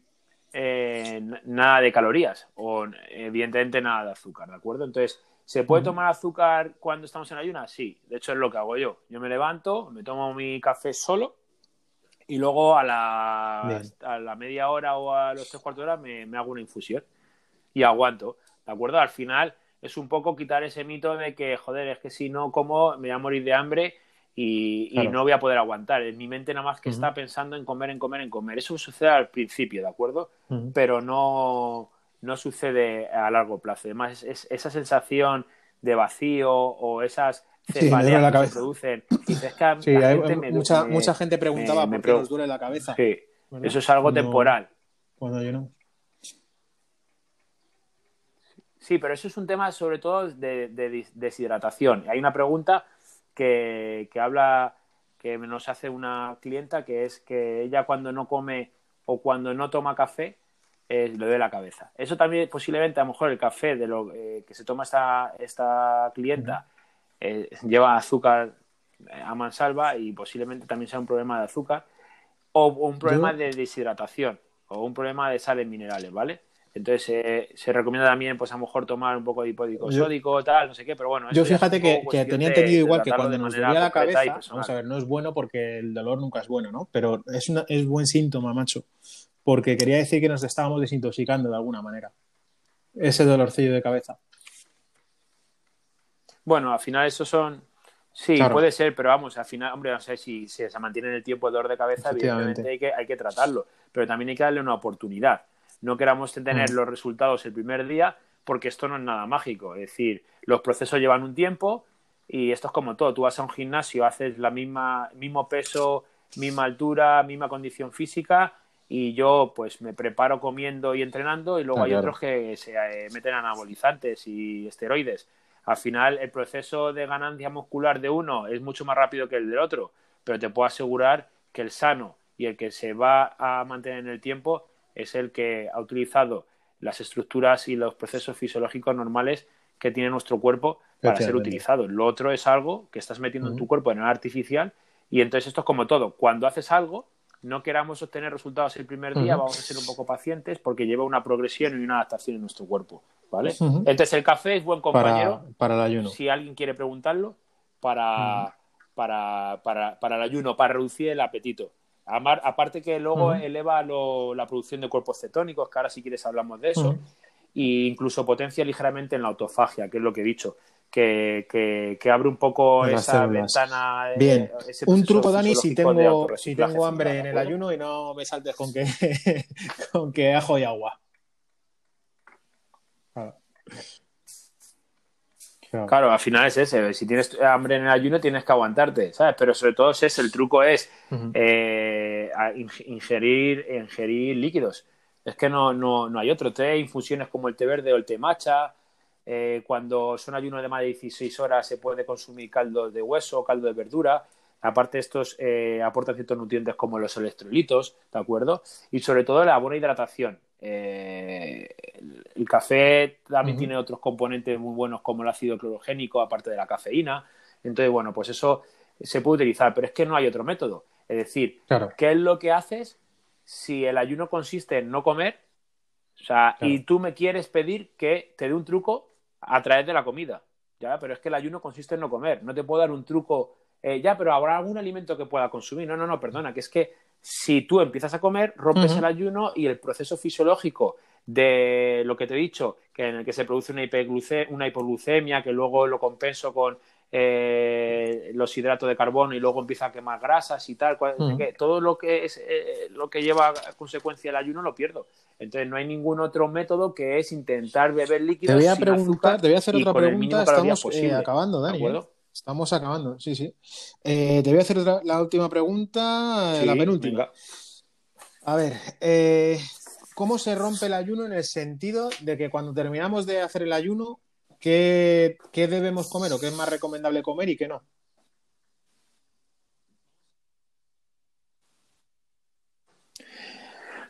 eh, nada de calorías o evidentemente nada de azúcar, ¿de acuerdo? Entonces, ¿se puede tomar azúcar cuando estamos en ayunas? Sí, de hecho es lo que hago yo. Yo me levanto, me tomo mi café solo y luego a la, a la media hora o a los tres cuartos de hora me, me hago una infusión y aguanto, ¿de acuerdo? Al final es un poco quitar ese mito de que, joder, es que si no como me voy a morir de hambre y, no voy a poder aguantar. En mi mente nada más que está pensando en comer, en comer, en comer. Eso sucede al principio, ¿de acuerdo? Pero no, no sucede a largo plazo. Además, es, es- esa sensación de vacío o esas Sí, me duele la que se cabeza. producen. Dices, es que a Sí, la hay- gente me- mucha, me- mucha gente preguntaba me- por qué nos duele la cabeza. Sí, eso es algo Cuando- temporal. Cuando yo no. Sí, pero eso es un tema sobre todo de, de deshidratación. Hay una pregunta que, que habla, que nos hace una clienta, que es que ella cuando no come o cuando no toma café, eh, le duele la cabeza. Eso también posiblemente, a lo mejor el café de lo eh, que se toma esta, esta clienta eh, lleva azúcar eh, a mansalva y posiblemente también sea un problema de azúcar o, o un problema Yo- de deshidratación o un problema de sales minerales, ¿vale? Entonces eh, se recomienda también, pues a lo mejor tomar un poco de hipódico Yo- sódico, tal, no sé qué, pero bueno. Yo fíjate que, que tenía entendido igual que cuando nos dolía la cabeza, vamos a ver, no es bueno porque el dolor nunca es bueno, ¿no? Pero es, una, es buen síntoma, macho. Porque quería decir que nos estábamos desintoxicando de alguna manera. Ese dolorcillo de cabeza. Bueno, al final eso son... Sí, Claro. puede ser, pero vamos, al final, hombre, no sé si, si se mantiene en el tiempo el dolor de cabeza, evidentemente hay que, hay que tratarlo, pero también hay que darle una oportunidad. No queramos tener Mm. los resultados el primer día, porque esto no es nada mágico. Es decir, los procesos llevan un tiempo y esto es como todo. Tú vas a un gimnasio, haces la misma, mismo peso, misma altura, misma condición física y yo pues me preparo comiendo y entrenando y luego Ah, hay claro. otros que se eh, meten anabolizantes y esteroides. Al final el proceso de ganancia muscular de uno es mucho más rápido que el del otro, pero te puedo asegurar que el sano y el que se va a mantener en el tiempo es el que ha utilizado las estructuras y los procesos fisiológicos normales que tiene nuestro cuerpo para ser utilizados. Lo otro es algo que estás metiendo en tu cuerpo de manera artificial y entonces esto es como todo. Cuando haces algo, no queramos obtener resultados el primer día, vamos a ser un poco pacientes porque lleva una progresión y una adaptación en nuestro cuerpo. ¿Vale? Entonces el café es buen compañero para el ayuno. si alguien quiere preguntarlo, para, para, para, para el ayuno, para reducir el apetito. Amar- aparte que luego eleva lo- la producción de cuerpos cetónicos, que ahora si quieres hablamos de eso, e incluso potencia ligeramente en la autofagia, que es lo que he dicho, que, que, que abre un poco las esa células. ventana. eh, Bien, ese un truco, Dani, si tengo, si tengo hambre en ¿de el ayuno y no me saltes con que, [laughs] con que ajo y agua. Claro. Al final es ese. Si tienes hambre en el ayuno, tienes que aguantarte, ¿sabes? Pero sobre todo es ese. El truco es eh, ingerir, ingerir líquidos. Es que no, no, no hay otro. Té, infusiones como el té verde o el té matcha. Eh, cuando son ayunos de más de 16 horas se puede consumir caldo de hueso, caldo de verdura. Aparte, estos eh, aportan ciertos nutrientes como los electrolitos, ¿de acuerdo? Y sobre todo la buena hidratación. Eh, el, café también tiene otros componentes muy buenos como el ácido clorogénico, aparte de la cafeína. Entonces, bueno, pues eso se puede utilizar, pero es que no hay otro método. Es decir, Claro. ¿qué es lo que haces si el ayuno consiste en no comer? O sea, Claro. y tú me quieres pedir que te dé un truco a través de la comida. Ya, pero es que el ayuno consiste en no comer. No te puedo dar un truco eh, ya, pero habrá algún alimento que pueda consumir. No, no, no, perdona, que es que si tú empiezas a comer, rompes el ayuno y el proceso fisiológico de lo que te he dicho, que en el que se produce una, una hipoglucemia, que luego lo compenso con eh, los hidratos de carbono y luego empieza a quemar grasas y tal, todo lo que es eh, lo que lleva a consecuencia el ayuno lo pierdo. Entonces no hay ningún otro método que es intentar beber líquidos. Te voy a preguntar, te voy a hacer otra pregunta. Estamos eh, acabando, Dani. Estamos acabando, sí, sí. te voy a hacer la última pregunta, la penúltima. A ver, ¿cómo se rompe el ayuno en el sentido de que cuando terminamos de hacer el ayuno ¿Qué, debemos comer o qué es más recomendable comer y qué no?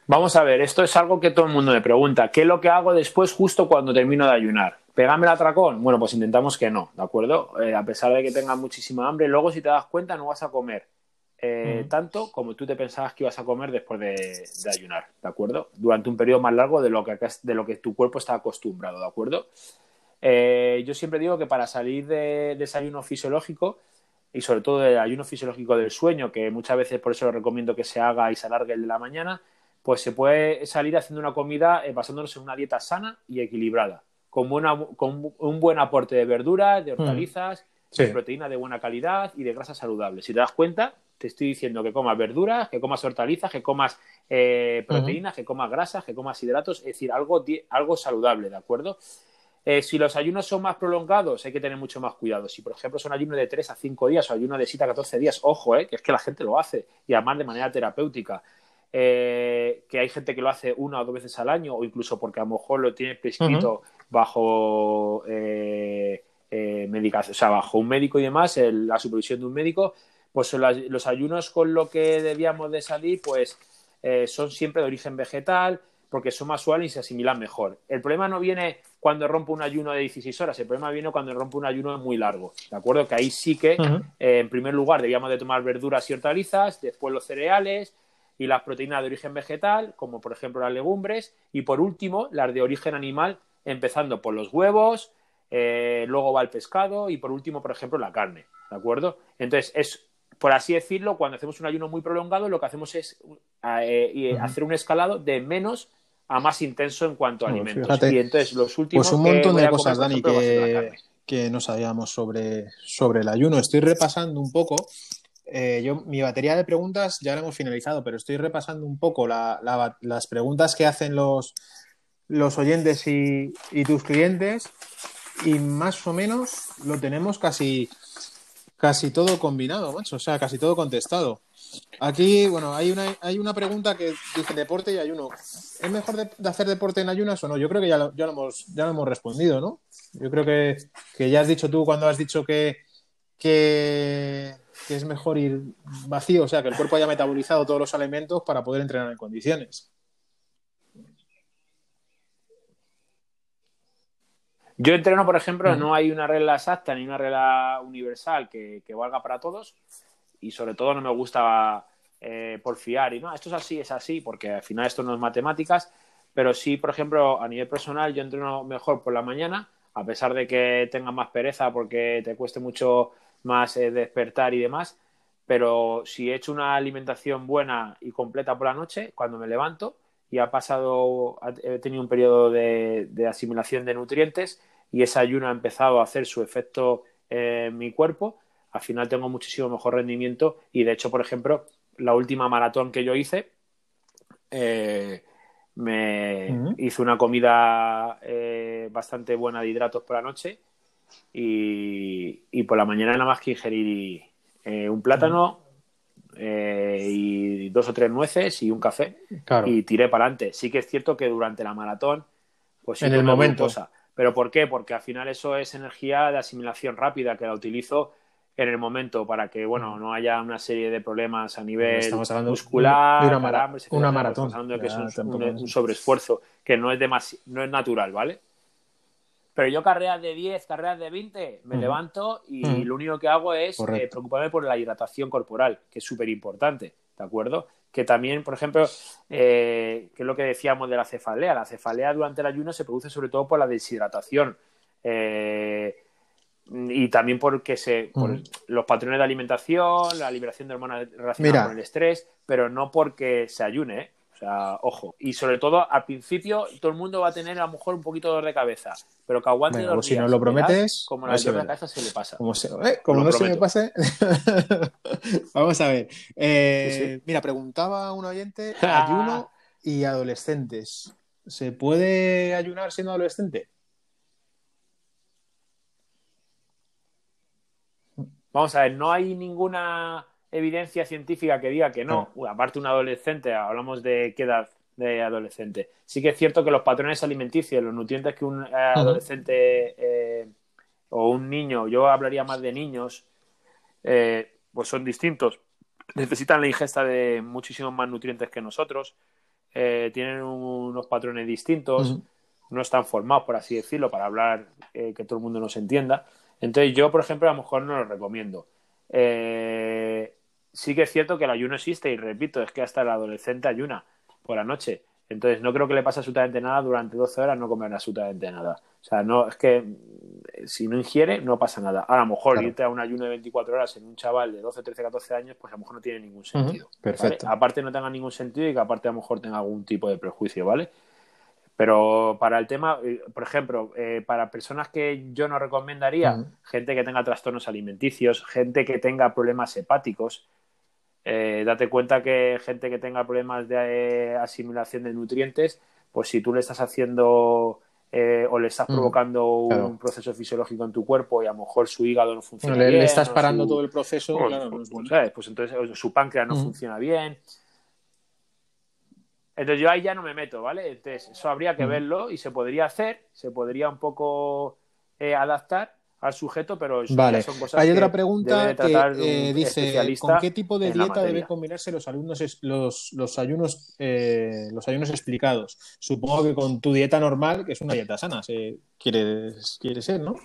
Vamos a ver, esto es algo que todo el mundo me pregunta. ¿Qué es lo que hago después justo cuando termino de ayunar? ¿Pégame el atracón? Bueno, pues intentamos que no, ¿de acuerdo? Eh, a pesar de que tengas muchísima hambre, luego si te das cuenta no vas a comer eh, tanto como tú te pensabas que ibas a comer después de, ayunar, ¿de acuerdo? Durante un periodo más largo de lo que, de lo que tu cuerpo está acostumbrado, ¿de acuerdo? Eh, yo siempre digo que para salir de, desayuno fisiológico y sobre todo del ayuno fisiológico del sueño, que muchas veces por eso lo recomiendo que se haga y se alargue el de la mañana, pues se puede salir haciendo una comida eh, basándonos en una dieta sana y equilibrada, con, con un buen aporte de verduras, de mm. hortalizas, de proteína de buena calidad y de grasa saludable. Si te das cuenta, te estoy diciendo que comas verduras, que comas hortalizas, que comas eh, proteínas, que comas grasas, que comas hidratos, es decir, algo, algo saludable, ¿de acuerdo? Eh, si los ayunos son más prolongados, hay que tener mucho más cuidado. Si, por ejemplo, son ayunos de 3 a 5 días o ayunos de 7 a 14 días, ojo, eh, que es que la gente lo hace y además de manera terapéutica. Eh, que hay gente que lo hace una o dos veces al año o incluso porque a lo mejor lo tiene prescrito bajo medicación, o sea, bajo un médico y demás, la supervisión de un médico, pues los ayunos con lo que debíamos de salir, pues son siempre de origen vegetal, porque son más suaves y se asimilan mejor. El problema no viene cuando rompo un ayuno de 16 horas, el problema viene cuando rompo un ayuno muy largo, ¿de acuerdo? Que ahí sí que, eh, en primer lugar, debíamos de tomar verduras y hortalizas, después los cereales y las proteínas de origen vegetal, como por ejemplo las legumbres, y por último, las de origen animal, empezando por los huevos, eh, luego va el pescado y por último, por ejemplo, la carne, ¿de acuerdo? Entonces, es por así decirlo, cuando hacemos un ayuno muy prolongado, lo que hacemos es eh, hacer un escalado de menos a más intenso en cuanto a alimentos. y entonces los últimos. Pues un montón de cosas, Dani, que, no sabíamos sobre, sobre el ayuno. Estoy repasando un poco. Eh, yo, mi batería de preguntas ya la hemos finalizado, pero estoy repasando un poco las preguntas que hacen los, los oyentes y, tus clientes y más o menos lo tenemos casi casi todo combinado, macho, o sea, casi todo contestado. Aquí, bueno, hay una, hay una pregunta que dice deporte y ayuno. ¿Es mejor de, hacer deporte en ayunas o no? Yo creo que ya lo, ya lo, hemos, ya lo hemos respondido, ¿no? Yo creo que, que ya has dicho tú cuando has dicho que, que, que, es mejor ir vacío, o sea, que el cuerpo haya metabolizado todos los alimentos para poder entrenar en condiciones. Yo entreno, por ejemplo, no hay una regla exacta ni una regla universal que, valga para todos y sobre todo no me gusta eh, porfiar y no, esto es así, es así, porque al final esto no es matemáticas, pero sí, por ejemplo, a nivel personal yo entreno mejor por la mañana, a pesar de que tenga más pereza porque te cueste mucho más eh, despertar y demás, pero si he hecho una alimentación buena y completa por la noche, cuando me levanto, y ha pasado, he tenido un periodo de, asimilación de nutrientes y ese ayuno ha empezado a hacer su efecto en mi cuerpo, al final tengo muchísimo mejor rendimiento y de hecho, por ejemplo, la última maratón que yo hice, eh, me hice una comida eh, bastante buena de hidratos por la noche y, por la mañana nada más que ingerir eh, un plátano, eh, y dos o tres nueces y un café y tiré para adelante. Sí que es cierto que durante la maratón, pues en el momento. ¿Pero por qué? Porque al final eso es energía de asimilación rápida que la utilizo en el momento para que bueno no haya una serie de problemas a nivel muscular, de una, una maratón. Estamos hablando de que es un, un, sobreesfuerzo que no es, no es natural, ¿vale? Pero yo carreras de 10, carreras de 20, me levanto y lo único que hago es eh, preocuparme por la hidratación corporal, que es súper importante, ¿de acuerdo? Que también, por ejemplo, eh, que es lo que decíamos de la cefalea. La cefalea durante el ayuno se produce sobre todo por la deshidratación. Eh, y también porque se, por los patrones de alimentación, la liberación de hormonas relacionadas con el estrés, pero no porque se ayune, ¿eh? O sea, ojo. Y sobre todo, al principio, todo el mundo va a tener a lo mejor un poquito de dolor de cabeza. Pero que aguante dos pues si no lo prometes. como la cabeza se le pasa. Como, ¿eh? no se me pase. [laughs] Vamos a ver. Eh, mira, preguntaba un oyente: [laughs] ayuno y adolescentes. ¿Se puede ayunar siendo adolescente? Vamos a ver, no hay ninguna evidencia científica que diga que no. aparte un adolescente, hablamos de qué edad de adolescente. Sí que es cierto que los patrones alimenticios, los nutrientes que un eh, adolescente eh, o un niño, yo hablaría más de niños, eh, pues son distintos. Necesitan la ingesta de muchísimos más nutrientes que nosotros, tienen unos patrones distintos, no están formados, por así decirlo, para hablar que todo el mundo nos entienda. Entonces yo, por ejemplo, a lo mejor no lo recomiendo. Eh, sí que es cierto que el ayuno existe y repito, es que hasta el adolescente ayuna por la noche. Entonces no creo que le pase absolutamente nada durante 12 horas no comer absolutamente nada. O sea, no es que mm, si no ingiere no pasa nada. A lo mejor irte a un ayuno de 24 horas en un chaval de 12, 13, 14 años, pues a lo mejor no tiene ningún sentido. Perfecto. Aparte no tenga ningún sentido y que aparte a lo mejor tenga algún tipo de prejuicio, ¿vale? Pero para el tema, eh, por ejemplo, eh, para personas que yo no recomendaría, gente que tenga trastornos alimenticios, gente que tenga problemas hepáticos, eh, date cuenta que gente que tenga problemas de eh, asimilación de nutrientes, pues si tú le estás haciendo eh, o le estás mm, provocando un proceso fisiológico en tu cuerpo y a lo mejor su hígado no funciona bien. Le estás parando todo el proceso, pues, claro, pues, pues, pues, entonces su páncreas no mm. funciona bien. Entonces yo ahí ya no me meto, ¿vale? Entonces eso habría que mm. verlo y se podría hacer, se podría un poco adaptar al sujeto, pero vale. son cosas Hay otra pregunta que eh, dice ¿con qué tipo de dieta deben combinarse los alumnos los, los ayunos eh, los ayunos explicados? Supongo que con tu dieta normal, que es una dieta sana, se quiere, quiere ser, ¿no?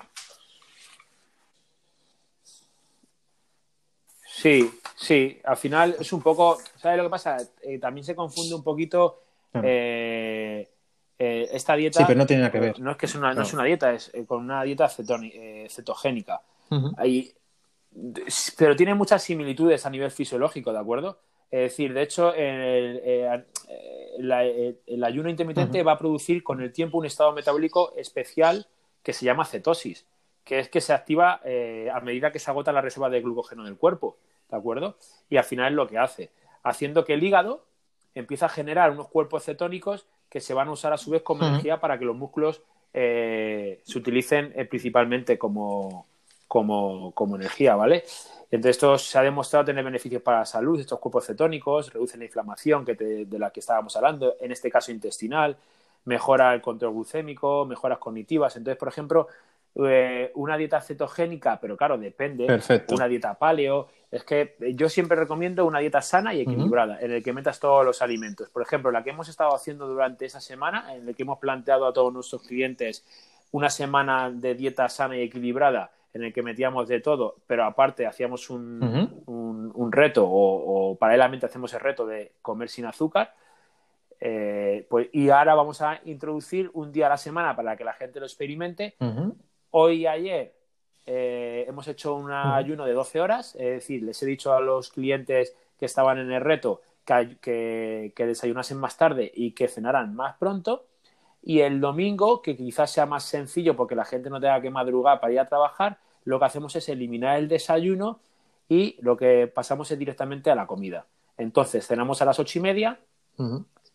Sí, sí. Al final es un poco, ¿sabes lo que pasa? Eh, también se confunde un poquito. Eh, esta dieta. Sí, pero no tiene nada que ver. No es que es una, no. es una dieta, es eh, con una dieta eh, cetogénica. pero tiene muchas similitudes a nivel fisiológico, ¿de acuerdo? Es decir, de hecho, el, ayuno intermitente va a producir con el tiempo un estado metabólico especial que se llama cetosis, que es que se activa a medida que se agota la reserva de glucógeno del cuerpo, ¿de acuerdo? Y al final es lo que hace, haciendo que el hígado empiece a generar unos cuerpos cetónicos que se van a usar a su vez como energía para que los músculos eh, se utilicen eh, principalmente como, como, energía, ¿vale? Entonces, esto se ha demostrado tener beneficios para la salud, estos cuerpos cetónicos, reducen la inflamación que de la que estábamos hablando, en este caso intestinal, mejora el control glucémico, mejoras cognitivas. Entonces, por ejemplo, eh, una dieta cetogénica, pero claro, depende, una dieta paleo, es que yo siempre recomiendo una dieta sana y equilibrada, en el que metas todos los alimentos. Por ejemplo, la que hemos estado haciendo durante esa semana, en la que hemos planteado a todos nuestros clientes una semana de dieta sana y equilibrada, en el que metíamos de todo, pero aparte hacíamos un, un, reto o, paralelamente hacemos el reto de comer sin azúcar. Eh, pues, y ahora vamos a introducir un día a la semana para que la gente lo experimente. Hoy y ayer eh, hemos hecho un ayuno de 12 horas, es decir, les he dicho a los clientes que estaban en el reto que, desayunasen más tarde y que cenaran más pronto. Y el domingo, que quizás sea más sencillo porque la gente no tenga que madrugar para ir a trabajar, lo que hacemos es eliminar el desayuno y lo que pasamos es directamente a la comida. Entonces, cenamos a las ocho y media,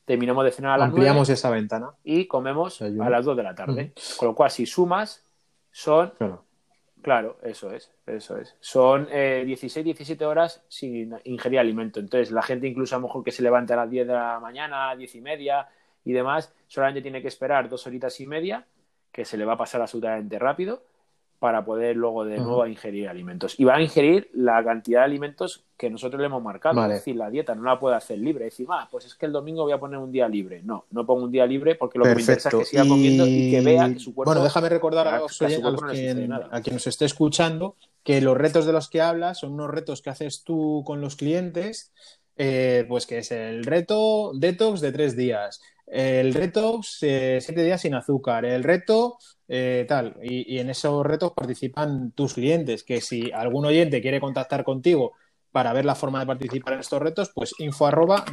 terminamos de cenar a las Ampliamos esa ventana. Y comemos a las dos de la tarde. Con lo cual, si sumas, son Claro, eso es, eso es. Son eh, 16, 17 horas sin ingerir alimento. Entonces, la gente incluso a lo mejor que se levanta a las 10 de la mañana, 10 y media y demás, solamente tiene que esperar dos horitas y media, que se le va a pasar absolutamente rápido, para poder luego de nuevo ingerir alimentos. Y va a ingerir la cantidad de alimentos que nosotros le hemos marcado. Es decir, la dieta no la puede hacer libre. Es decir, ah, pues es que el domingo voy a poner un día libre. No, no pongo un día libre porque lo que me interesa es que siga comiendo y que vea que su cuerpo. Bueno, déjame recordar a, los, a, quien, nos esté escuchando que los retos de los que hablas son unos retos que haces tú con los clientes. Eh, pues que es el reto detox de tres días, el reto eh, siete días sin azúcar, el reto eh, tal. Y, en esos retos participan tus clientes, que si algún oyente quiere contactar contigo para ver la forma de participar en estos retos, pues info arroba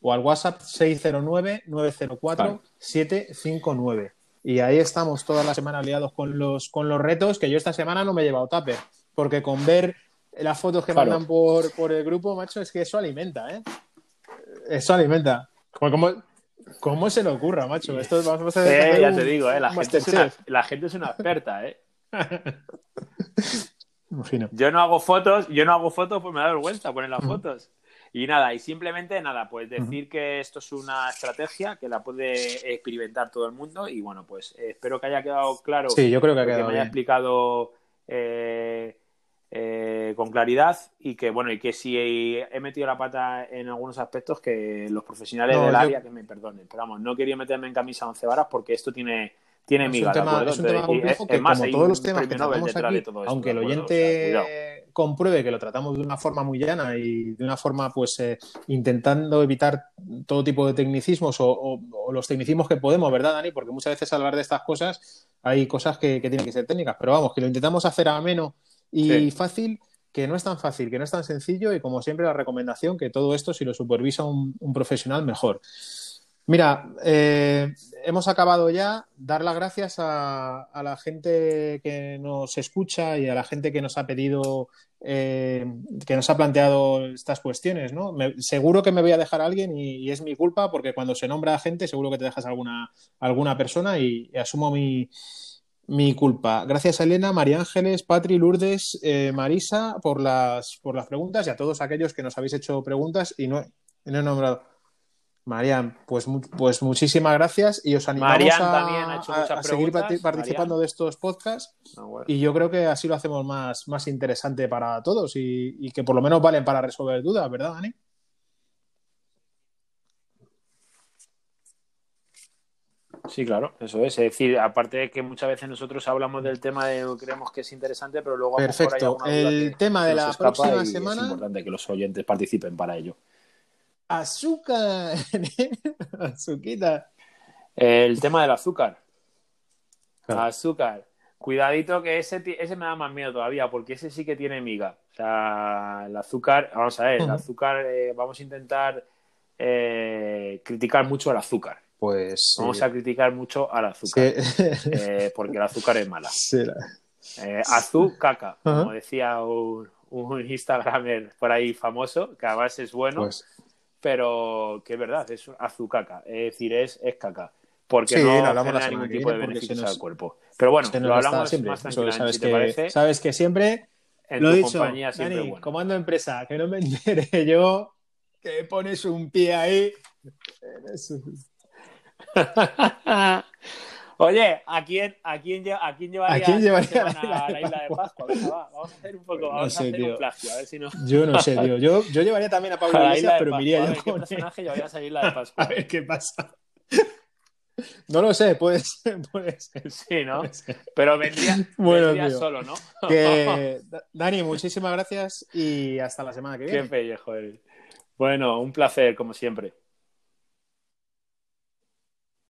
o al WhatsApp 609-904-759. Y ahí estamos toda la semana liados con los, con los retos, que yo esta semana no me he llevado tupper, porque con ver las fotos que mandan por, por el grupo, macho, es que eso alimenta, ¿eh? Eso alimenta. Como, ¿Cómo se le ocurra, macho? Esto vamos a eh, [laughs] ya te digo, eh, la, gente es una, la gente es una experta, ¿eh? [laughs] Yo no hago fotos, yo no hago fotos, pues me da vergüenza poner las fotos. Y nada, y simplemente nada, pues decir que esto es una estrategia que la puede experimentar todo el mundo y bueno, pues espero que haya quedado claro. Sí, yo creo que ha quedado. Que me haya explicado eh, eh, con claridad y que bueno, y que si he, metido la pata en algunos aspectos, que los profesionales del área que me perdonen. Pero vamos, no quería meterme en camisa once varas porque esto tiene tiene miga, es un tema, es un tema complejo que, como todos los temas que tratamos aquí, aunque el oyente compruebe que lo tratamos de una forma muy llana y de una forma, pues, eh, intentando evitar todo tipo de tecnicismos o, los tecnicismos que podemos, ¿verdad, Dani? Porque muchas veces al hablar de estas cosas hay cosas que, tienen que ser técnicas, pero vamos, que lo intentamos hacer ameno y fácil que no es tan fácil, que no es tan sencillo y como siempre la recomendación que todo esto si lo supervisa un profesional mejor. Mira, eh, hemos acabado ya. Dar las gracias a, la gente que nos escucha y a la gente que nos ha pedido, eh, que nos ha planteado estas cuestiones, ¿no? seguro que me voy a dejar a alguien y, es mi culpa porque cuando se nombra a gente seguro que te dejas alguna, alguna persona y, asumo mi, mi, culpa. Gracias a Elena, María Ángeles, Patri, Lourdes, eh, Marisa por las, por las preguntas y a todos aquellos que nos habéis hecho preguntas y no, y no he nombrado. Marian, pues, pues muchísimas gracias y os animamos a, seguir participando de estos podcasts ah, y yo creo que así lo hacemos más, más interesante para todos y, que por lo menos valen para resolver dudas, ¿verdad, Dani? Sí, claro, eso es. Es decir, aparte de que muchas veces nosotros hablamos del tema de creemos que es interesante, pero luego... Perfecto. El tema de la próxima semana... Es importante que los oyentes participen para ello. Azúcar. [laughs] Azuquita. El tema del azúcar. Azúcar. Cuidadito que ese, ese me da más miedo todavía, porque ese sí que tiene miga. O sea, el azúcar, vamos a ver, el azúcar, eh, vamos a intentar eh, criticar mucho al azúcar. Pues. Vamos a criticar mucho al azúcar. Eh, porque el azúcar es mala. azú, caca, como decía un, un Instagramer por ahí famoso, que además es bueno. Pues pero que es verdad, es azucaca, es decir, es, es caca. Porque no, hablamos genera ningún tipo de beneficios al cuerpo. Pero bueno, lo hablamos siempre. más tranquilamente, sabes si que, te parece. Sabes que siempre en lo he dicho, compañía siempre Dani, bueno. comando empresa, que no me entere [laughs] yo que pones un pie ahí. [laughs] Oye, ¿a quién, a quién, a quién llevaría, ¿A quién llevaría a la isla de [laughs] Pascua? Venga, va, vamos a hacer un poco, vamos no sé, a hacer tío. un plagio, a ver si no. Yo no sé, tío. Yo, yo llevaría también a Pablo Iglesias, pero iría yo con ¿Qué personaje llevarías a la isla de [laughs] Pascua? A ver qué pasa. No lo sé, puede ser, puede ser. Sí, ¿no? Pero vendría, bueno, vendría solo, ¿no? Que, Dani, muchísimas gracias y hasta la semana que viene. Qué pellejo eres. Bueno, un placer, como siempre.